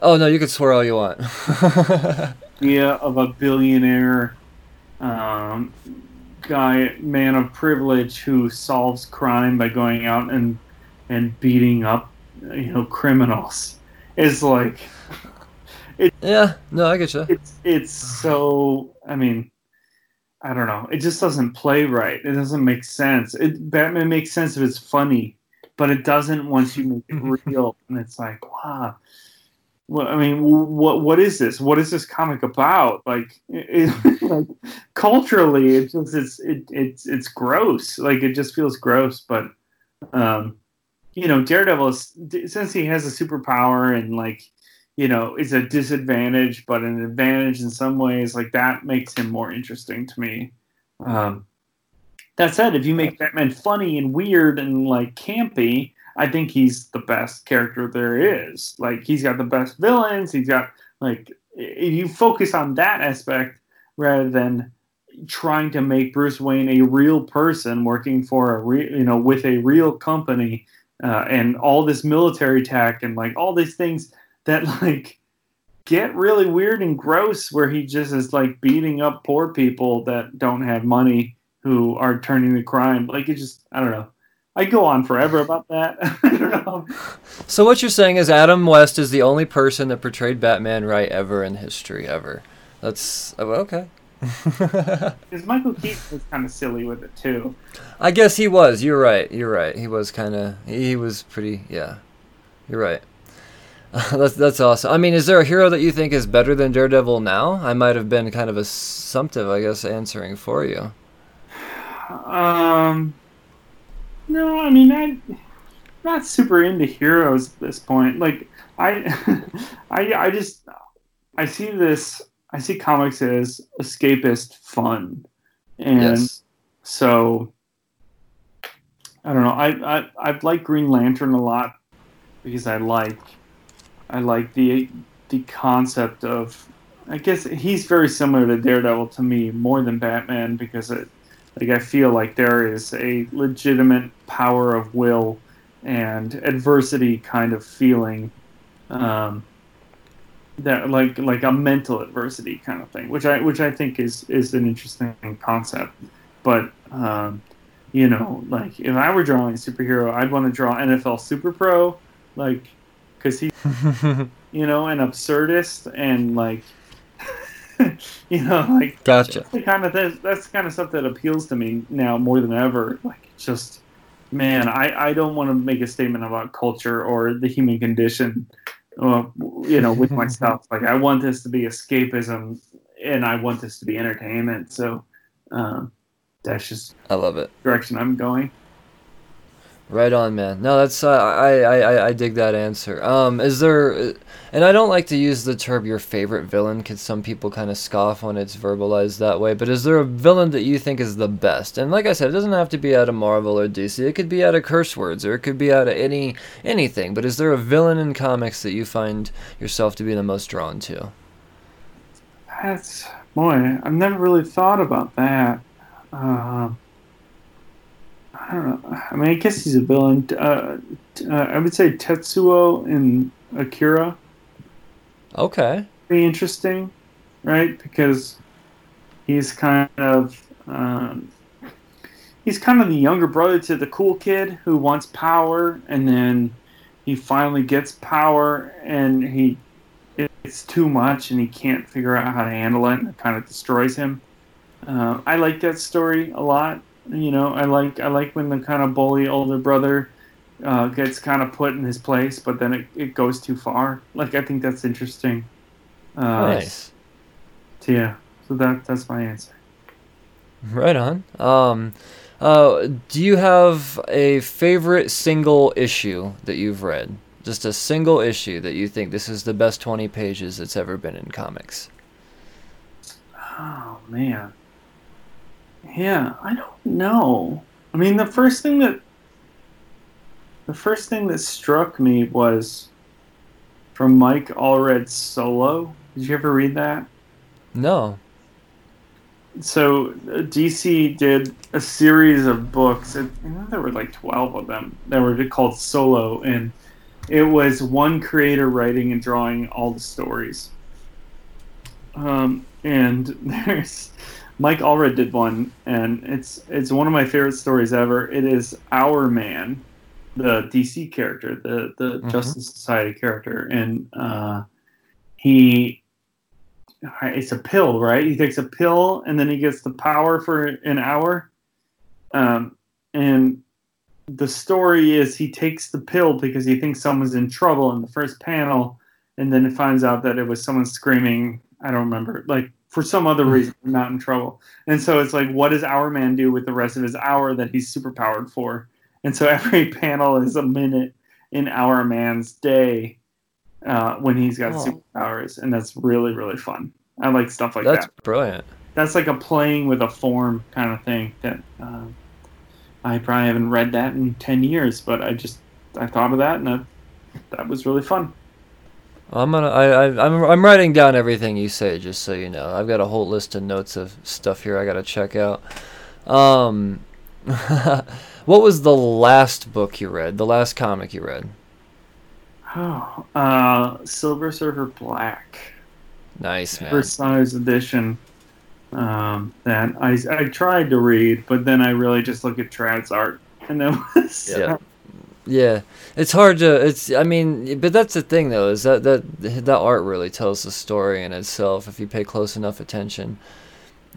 [SPEAKER 3] Oh no, you can swear all you want.
[SPEAKER 4] idea of a billionaire um, guy, man of privilege, who solves crime by going out and and beating up, you know, criminals is like.
[SPEAKER 3] It, yeah, no, I get you.
[SPEAKER 4] It's it's so. I mean, I don't know. It just doesn't play right. It doesn't make sense. It Batman makes sense if it's funny, but it doesn't once you make it real. And it's like, wow. Well, I mean, what what is this? What is this comic about? Like, it, like culturally, it just it's it, it's it's gross. Like, it just feels gross. But, um, you know, Daredevil is since he has a superpower and like you know, is a disadvantage, but an advantage in some ways. Like that makes him more interesting to me. Um, that said, if you make Batman funny and weird and like campy, I think he's the best character there is. Like he's got the best villains. He's got like if you focus on that aspect rather than trying to make Bruce Wayne a real person working for a real, you know, with a real company uh, and all this military tech and like all these things that like get really weird and gross where he just is like beating up poor people that don't have money who are turning to crime like it just i don't know i go on forever about that i don't know
[SPEAKER 3] So what you're saying is Adam West is the only person that portrayed Batman right ever in history ever. That's oh, okay.
[SPEAKER 4] because michael keaton was kind of silly with it too
[SPEAKER 3] I guess he was. You're right. You're right. He was kind of. He was pretty. Yeah. You're right. that's that's awesome. I mean, is there a hero that you think is better than Daredevil now? I might have been kind of assumptive, I guess, answering for you.
[SPEAKER 4] Um, no, I mean, I'm not super into heroes at this point. Like, I, I, I just, I see this, I see comics as escapist fun, and
[SPEAKER 3] Yes.
[SPEAKER 4] so I don't know. I, I, I like Green Lantern a lot because I like, I like the the concept of. I guess he's very similar to Daredevil to me more than Batman because it, like I feel like there is a legitimate power of will and adversity kind of feeling um, that like like a mental adversity kind of thing which I which I think is is an interesting concept but um, you know like if I were drawing a superhero I'd want to draw NFL Super Pro like because he you know an absurdist and like you know like
[SPEAKER 3] Gotcha.
[SPEAKER 4] the kind of th- that's the kind of stuff that appeals to me now more than ever. Like just man, I I don't want to make a statement about culture or the human condition, uh, you know, with my stuff. Like I want this to be escapism, and I want this to be entertainment. So um, that's just
[SPEAKER 3] I love it.
[SPEAKER 4] direction I'm going.
[SPEAKER 3] Right on, man. No, that's uh, I, I I I dig that answer. Um, is there, and I don't like to use the term your favorite villain because some people kind of scoff when it's verbalized that way. But is there a villain that you think is the best? And like I said, it doesn't have to be out of Marvel or DC. It could be out of curse words or it could be out of any anything. But is there a villain in comics that you find yourself to be the most drawn to?
[SPEAKER 4] That's boy, I've never really thought about that. Um, I don't know. I mean, I guess he's a villain. Uh, uh, I would say Tetsuo in Akira.
[SPEAKER 3] Okay.
[SPEAKER 4] Pretty interesting, right? Because he's kind of um, he's kind of the younger brother to the cool kid who wants power, and then he finally gets power, and he it's too much, and he can't figure out how to handle it, and it kind of destroys him. Uh, I like that story a lot. You know, I like I like when the kind of bully older brother uh, gets kind of put in his place, but then it, it goes too far. Like I think that's interesting. Uh,
[SPEAKER 3] Nice.
[SPEAKER 4] so yeah, so that that's my answer.
[SPEAKER 3] Right on. Um, uh, do you have a favorite single issue that you've read? Just a single issue that you think this is the best 20 pages that's ever been in comics?
[SPEAKER 4] Oh man, yeah, I don't know. I mean, the first thing that the first thing that struck me was from Mike Allred's solo. Did you ever read that?
[SPEAKER 3] No.
[SPEAKER 4] so uh, DC did a series of books. and there were like twelve of them that were called Solo, and it was one creator writing and drawing all the stories. Um, and there's Mike Allred did one, and it's it's one of my favorite stories ever. It is Hourman, the DC character, the the
[SPEAKER 3] Mhm.
[SPEAKER 4] Justice Society character, and uh, he it's a pill, right? He takes a pill and then he gets the power for an hour. Um, and the story is he takes the pill because he thinks someone's in trouble in the first panel, and then it finds out that it was someone screaming. I don't remember, like for some other reason, not in trouble. And so it's like, what does Hourman do with the rest of his hour that he's superpowered for? And so every panel is a minute in Hourman's day uh, when he's got
[SPEAKER 3] Oh.
[SPEAKER 4] superpowers, and that's really really fun. I like stuff like
[SPEAKER 3] That's
[SPEAKER 4] that.
[SPEAKER 3] brilliant.
[SPEAKER 4] That's like a playing with a form kind of thing. That uh, I probably haven't read that in ten years, but I just I thought of that, and that, that was really fun.
[SPEAKER 3] I'm gonna. I, I I'm I'm writing down everything you say, just so you know. I've got a whole list of notes of stuff here I gotta check out. Um, what was the last book you read? The last comic you read?
[SPEAKER 4] Oh, uh, Silver Surfer Black.
[SPEAKER 3] Nice man.
[SPEAKER 4] First size edition. Um, that I I tried to read, but then I really just looked at Tradd's art, and then was
[SPEAKER 3] Yeah. Yeah, it's hard to. It's. I mean, but that's the thing though, is that that that art really tells the story in itself if you pay close enough attention.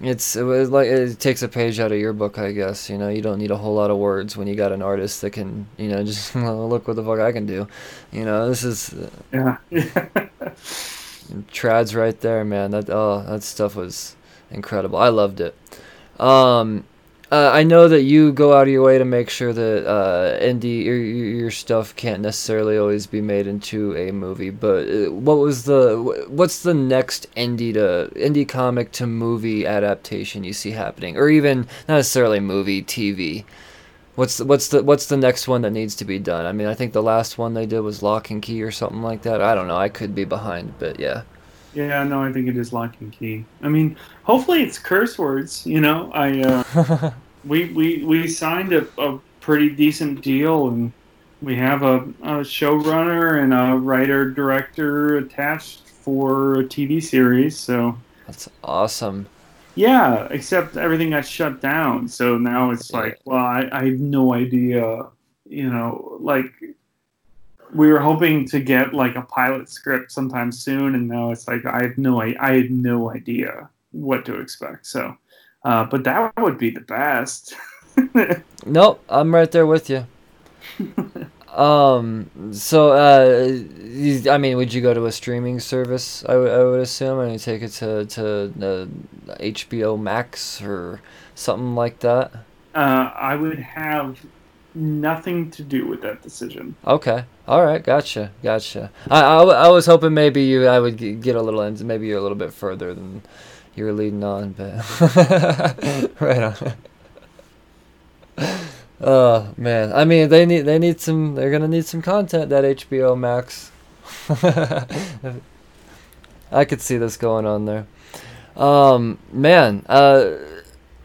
[SPEAKER 3] It's it was like it takes a page out of your book, I guess. You know, you don't need a whole lot of words when you got an artist that can, you know, just look what the fuck I can do. You know, this is
[SPEAKER 4] yeah.
[SPEAKER 3] Tradd's right there, man. That oh, that stuff was incredible. I loved it. Um, uh, I know that you go out of your way to make sure that uh, indie your your stuff can't necessarily always be made into a movie. But uh, what was the what's the next indie to indie comic to movie adaptation you see happening, or even not necessarily movie TV? What's the, what's the what's the next one that needs to be done? I mean, I think the last one they did was Locke and Key or something like that. I don't know. I could be behind, but yeah.
[SPEAKER 4] Yeah, no, I think it is lock and key. I mean, hopefully it's curse words. You know, I uh, we we we signed a, a pretty decent deal, and we have a, a showrunner and a writer director attached for a TV series. So
[SPEAKER 3] That's awesome.
[SPEAKER 4] yeah, except everything got shut down. So now it's like, well, I, I have no idea. You know, like we were hoping to get like a pilot script sometime soon, and now it's like I have no I, I had no idea what to expect. So, uh, but that would be the best.
[SPEAKER 3] Nope, I'm right there with you. um, so uh, I mean, would you go to a streaming service? I would- I would assume, and you take it to to uh, HBO Max or something like that.
[SPEAKER 4] uh, I would have nothing to do with that decision.
[SPEAKER 3] Okay, all right, gotcha, gotcha. I I was hoping maybe you I would get a little into maybe you're a little bit further than you were leading on, but right on. Oh man, I mean they need they need some they're gonna need some content that HBO Max. I could see this going on there. Um, man, uh,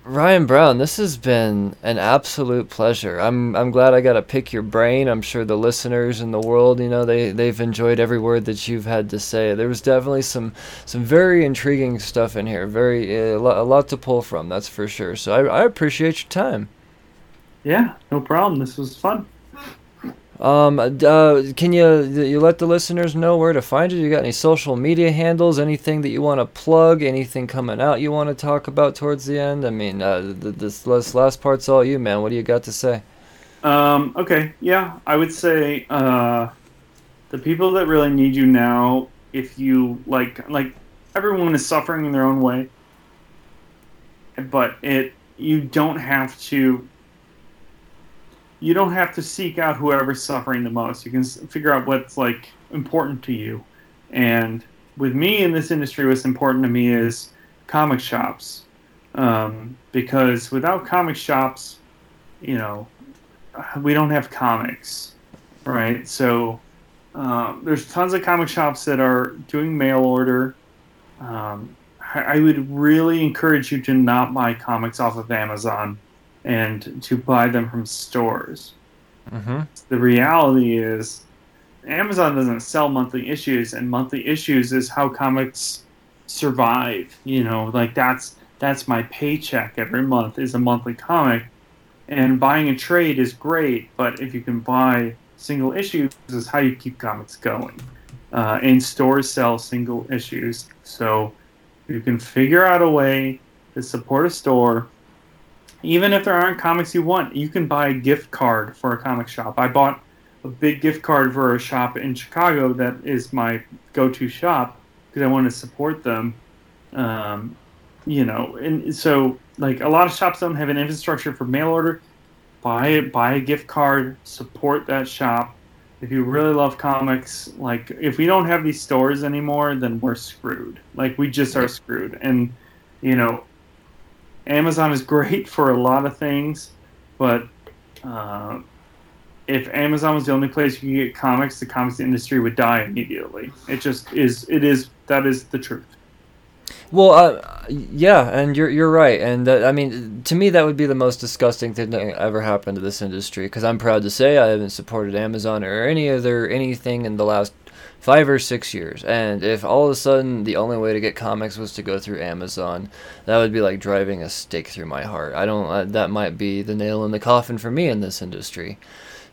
[SPEAKER 3] Ryan Browne, this has been an absolute pleasure. I'm I'm glad I got to pick your brain. I'm sure the listeners in the world, you know, they they've enjoyed every word that you've had to say. There was definitely some some very intriguing stuff in here. Very uh, a lot, a lot to pull from, that's for sure. So I I appreciate your time.
[SPEAKER 4] Yeah, no problem. This was fun.
[SPEAKER 3] Um, uh, can you you let the listeners know where to find you? You got any social media handles? Anything that you want to plug? Anything coming out you want to talk about towards the end? I mean, uh, th- this last last part's all you, man. What do you got to say?
[SPEAKER 4] Um, okay, yeah, I would say uh, the people that really need you now, if you like, like everyone is suffering in their own way, but it you don't have to. You don't have to seek out whoever's suffering the most. You can figure out what's like important to you, and with me in this industry, what's important to me is comic shops, um, because without comic shops, you know, we don't have comics, right? So um, there's tons of comic shops that are doing mail order. Um, I, I would really encourage you to not buy comics off of Amazon and to buy them from stores.
[SPEAKER 3] Mm-hmm.
[SPEAKER 4] The reality is, Amazon doesn't sell monthly issues, and monthly issues is how comics survive. You know, like that's that's my paycheck every month is a monthly comic and buying a trade is great, but if you can buy single issues, is how you keep comics going. Uh, and stores sell single issues, so you can figure out a way to support a store. Even if there aren't comics you want, you can buy a gift card for a comic shop. I bought a big gift card for a shop in Chicago that is my go-to shop because I want to support them. Um, you know, and so like a lot of shops don't have an infrastructure for mail order. Buy it, buy a gift card, support that shop. If you really love comics, like if we don't have these stores anymore, then we're screwed. Like we just are screwed. And you know, Amazon is great for a lot of things, but uh, if Amazon was the only place you could get comics, the comics industry would die immediately. It just is. It is. That is the truth.
[SPEAKER 3] Well, uh, yeah, and you're you're right, and I mean, to me, that would be the most disgusting thing that ever happened to this industry. Because I'm proud to say I haven't supported Amazon or any other anything in the last five or six years. And if all of a sudden the only way to get comics was to go through Amazon, that would be like driving a stake through my heart. I don't. Uh, that might be the nail in the coffin for me in this industry.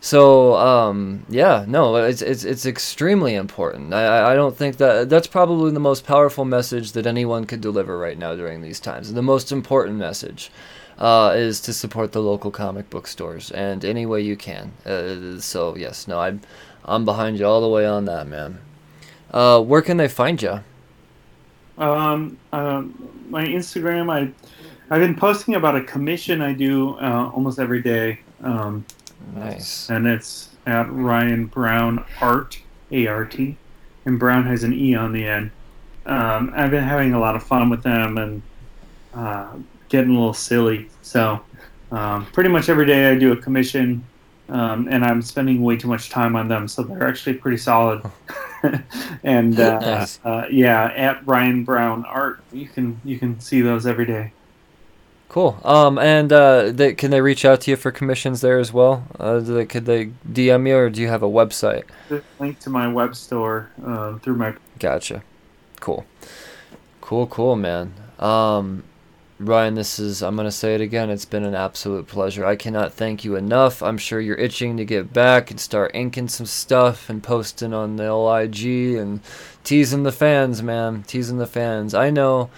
[SPEAKER 3] So um, yeah, no, it's it's it's extremely important. I I don't think that that's probably the most powerful message that anyone could deliver right now during these times. The most important message uh, is to support the local comic book stores and any way you can. Uh, so yes, no, I'm I'm behind you all the way on that, man. Uh, where can they find you?
[SPEAKER 4] Um, um, my Instagram, I I've been posting about a commission I do uh, almost every day. Um,
[SPEAKER 3] Nice.
[SPEAKER 4] and it's at Ryan Browne Art, A R T, and Brown has an E on the end. Um, I've been having a lot of fun with them and uh, getting a little silly. So, um, pretty much every day I do a commission, um, and I'm spending way too much time on them, so they're actually pretty solid. and uh,
[SPEAKER 3] Nice.
[SPEAKER 4] uh, yeah, at Ryan Browne Art, you can you can see those every day.
[SPEAKER 3] Cool. Um, and uh, they, can they reach out to you for commissions there as well? Uh, they, could they DM you, or do you have a website?
[SPEAKER 4] Link to my web store uh, through my
[SPEAKER 3] Gotcha. Cool. Cool, cool, man. Um, Ryan, this is, I'm going to say it again. It's been an absolute pleasure. I cannot thank you enough. I'm sure you're itching to get back and start inking some stuff and posting on the LIG and teasing the fans, man. Teasing the fans. I know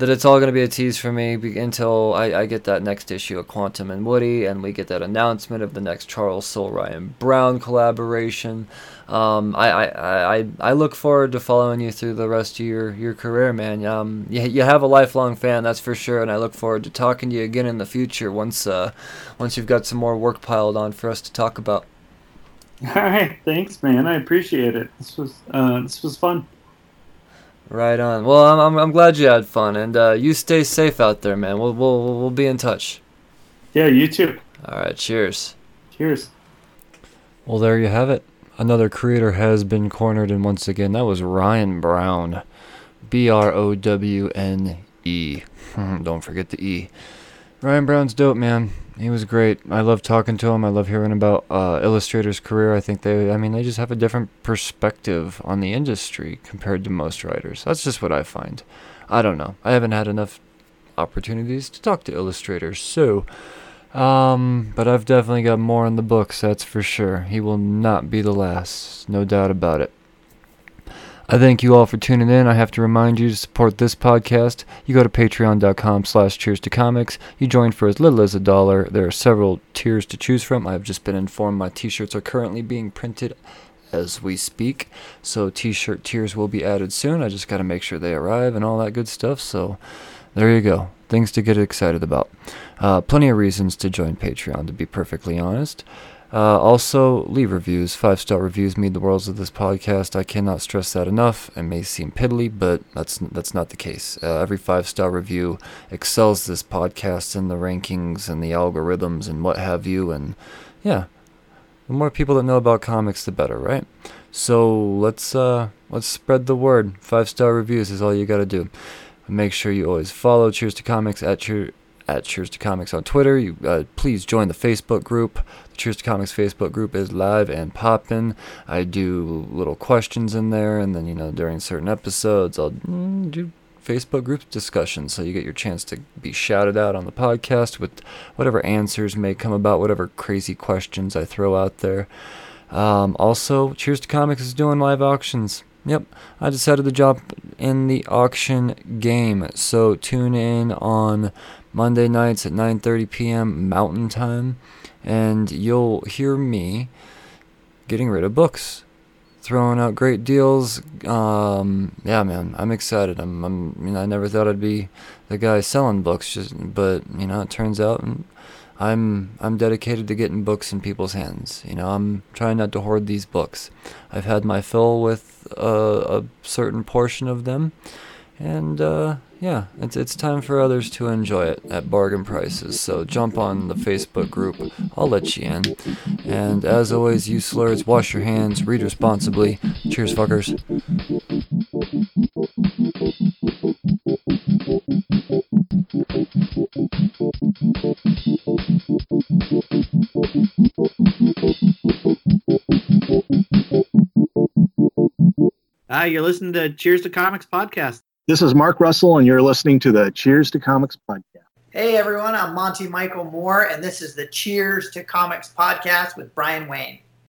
[SPEAKER 3] that it's all going to be a tease for me be- until I, I get that next issue of Quantum and Woody and we get that announcement of the next Charles Soule Ryan Browne collaboration. Um, I, I, I, I look forward to following you through the rest of your, your career, man. Um, you, you have a lifelong fan, that's for sure, and I look forward to talking to you again in the future once uh, once you've got some more work piled on for us to talk about.
[SPEAKER 4] All right, thanks, man. I appreciate it. This was uh, this was fun.
[SPEAKER 3] Right on. Well, I'm, I'm, I'm glad you had fun, and uh, you stay safe out there, man. We'll, we'll, we'll be in touch.
[SPEAKER 4] Yeah, you too.
[SPEAKER 3] All right, cheers.
[SPEAKER 4] Cheers.
[SPEAKER 3] Well, there you have it. Another creator has been cornered, and once again, that was Ryan Browne. B R O W N E. Don't forget the E. Ryan Browne's dope, man. He was great. I love talking to him. I love hearing about uh, Illustrator's career. I think they, I mean, they just have a different perspective on the industry compared to most writers. That's just what I find. I don't know. I haven't had enough opportunities to talk to illustrators, so. Um, but I've definitely got more in the books, that's for sure. He will not be the last, no doubt about it. I thank you all for tuning in. I have to remind you to support this podcast. You go to patreon.com slash cheers to comics. You join for as little as a dollar. There are several tiers to choose from. I've just been informed my t-shirts are currently being printed as we speak. So t-shirt tiers will be added soon. I just got to make sure they arrive and all that good stuff. So there you go. Things to get excited about. Uh, plenty of reasons to join Patreon, to be perfectly honest. Uh, also, leave reviews. Five star reviews mean the worlds of this podcast. I cannot stress that enough. It may seem piddly, but that's that's not the case. Uh, every five star review excels this podcast in the rankings and the algorithms and what have you. And yeah, the more people that know about comics, the better, right? So let's uh, let's spread the word. Five star reviews is all you got to do. Make sure you always follow Cheers to Comics at Cheer at Cheers to Comics on Twitter. You uh, please join the Facebook group. The Cheers to Comics Facebook group is live and poppin'. I do little questions in there, and then you know during certain episodes I'll mm, do Facebook group discussions, so you get your chance to be shouted out on the podcast with whatever answers may come about whatever crazy questions I throw out there. Um, also, Cheers to Comics is doing live auctions. Yep, I decided to jump in the auction game. So tune in on Monday nights at 9:30 p.m. Mountain Time, and you'll hear me getting rid of books, throwing out great deals. Um, yeah, man, I'm excited. I'm, I'm, I never thought I'd be the guy selling books, just, but you know, it turns out. I'm I'm dedicated to getting books in people's hands. You know, I'm trying not to hoard these books. I've had my fill with uh, a certain portion of them, and uh, yeah, it's, it's time for others to enjoy it at bargain prices. So jump on the Facebook group. I'll let you in. And as always, you slurs, wash your hands, read responsibly. Cheers, fuckers.
[SPEAKER 5] Hi, you're listening to Cheers to Comics podcast.
[SPEAKER 6] This is Mark Russell, and you're listening to the Cheers to Comics podcast.
[SPEAKER 7] Hey everyone, I'm Monty Michael Moore, and this is the Cheers to Comics podcast with Brian Wayne.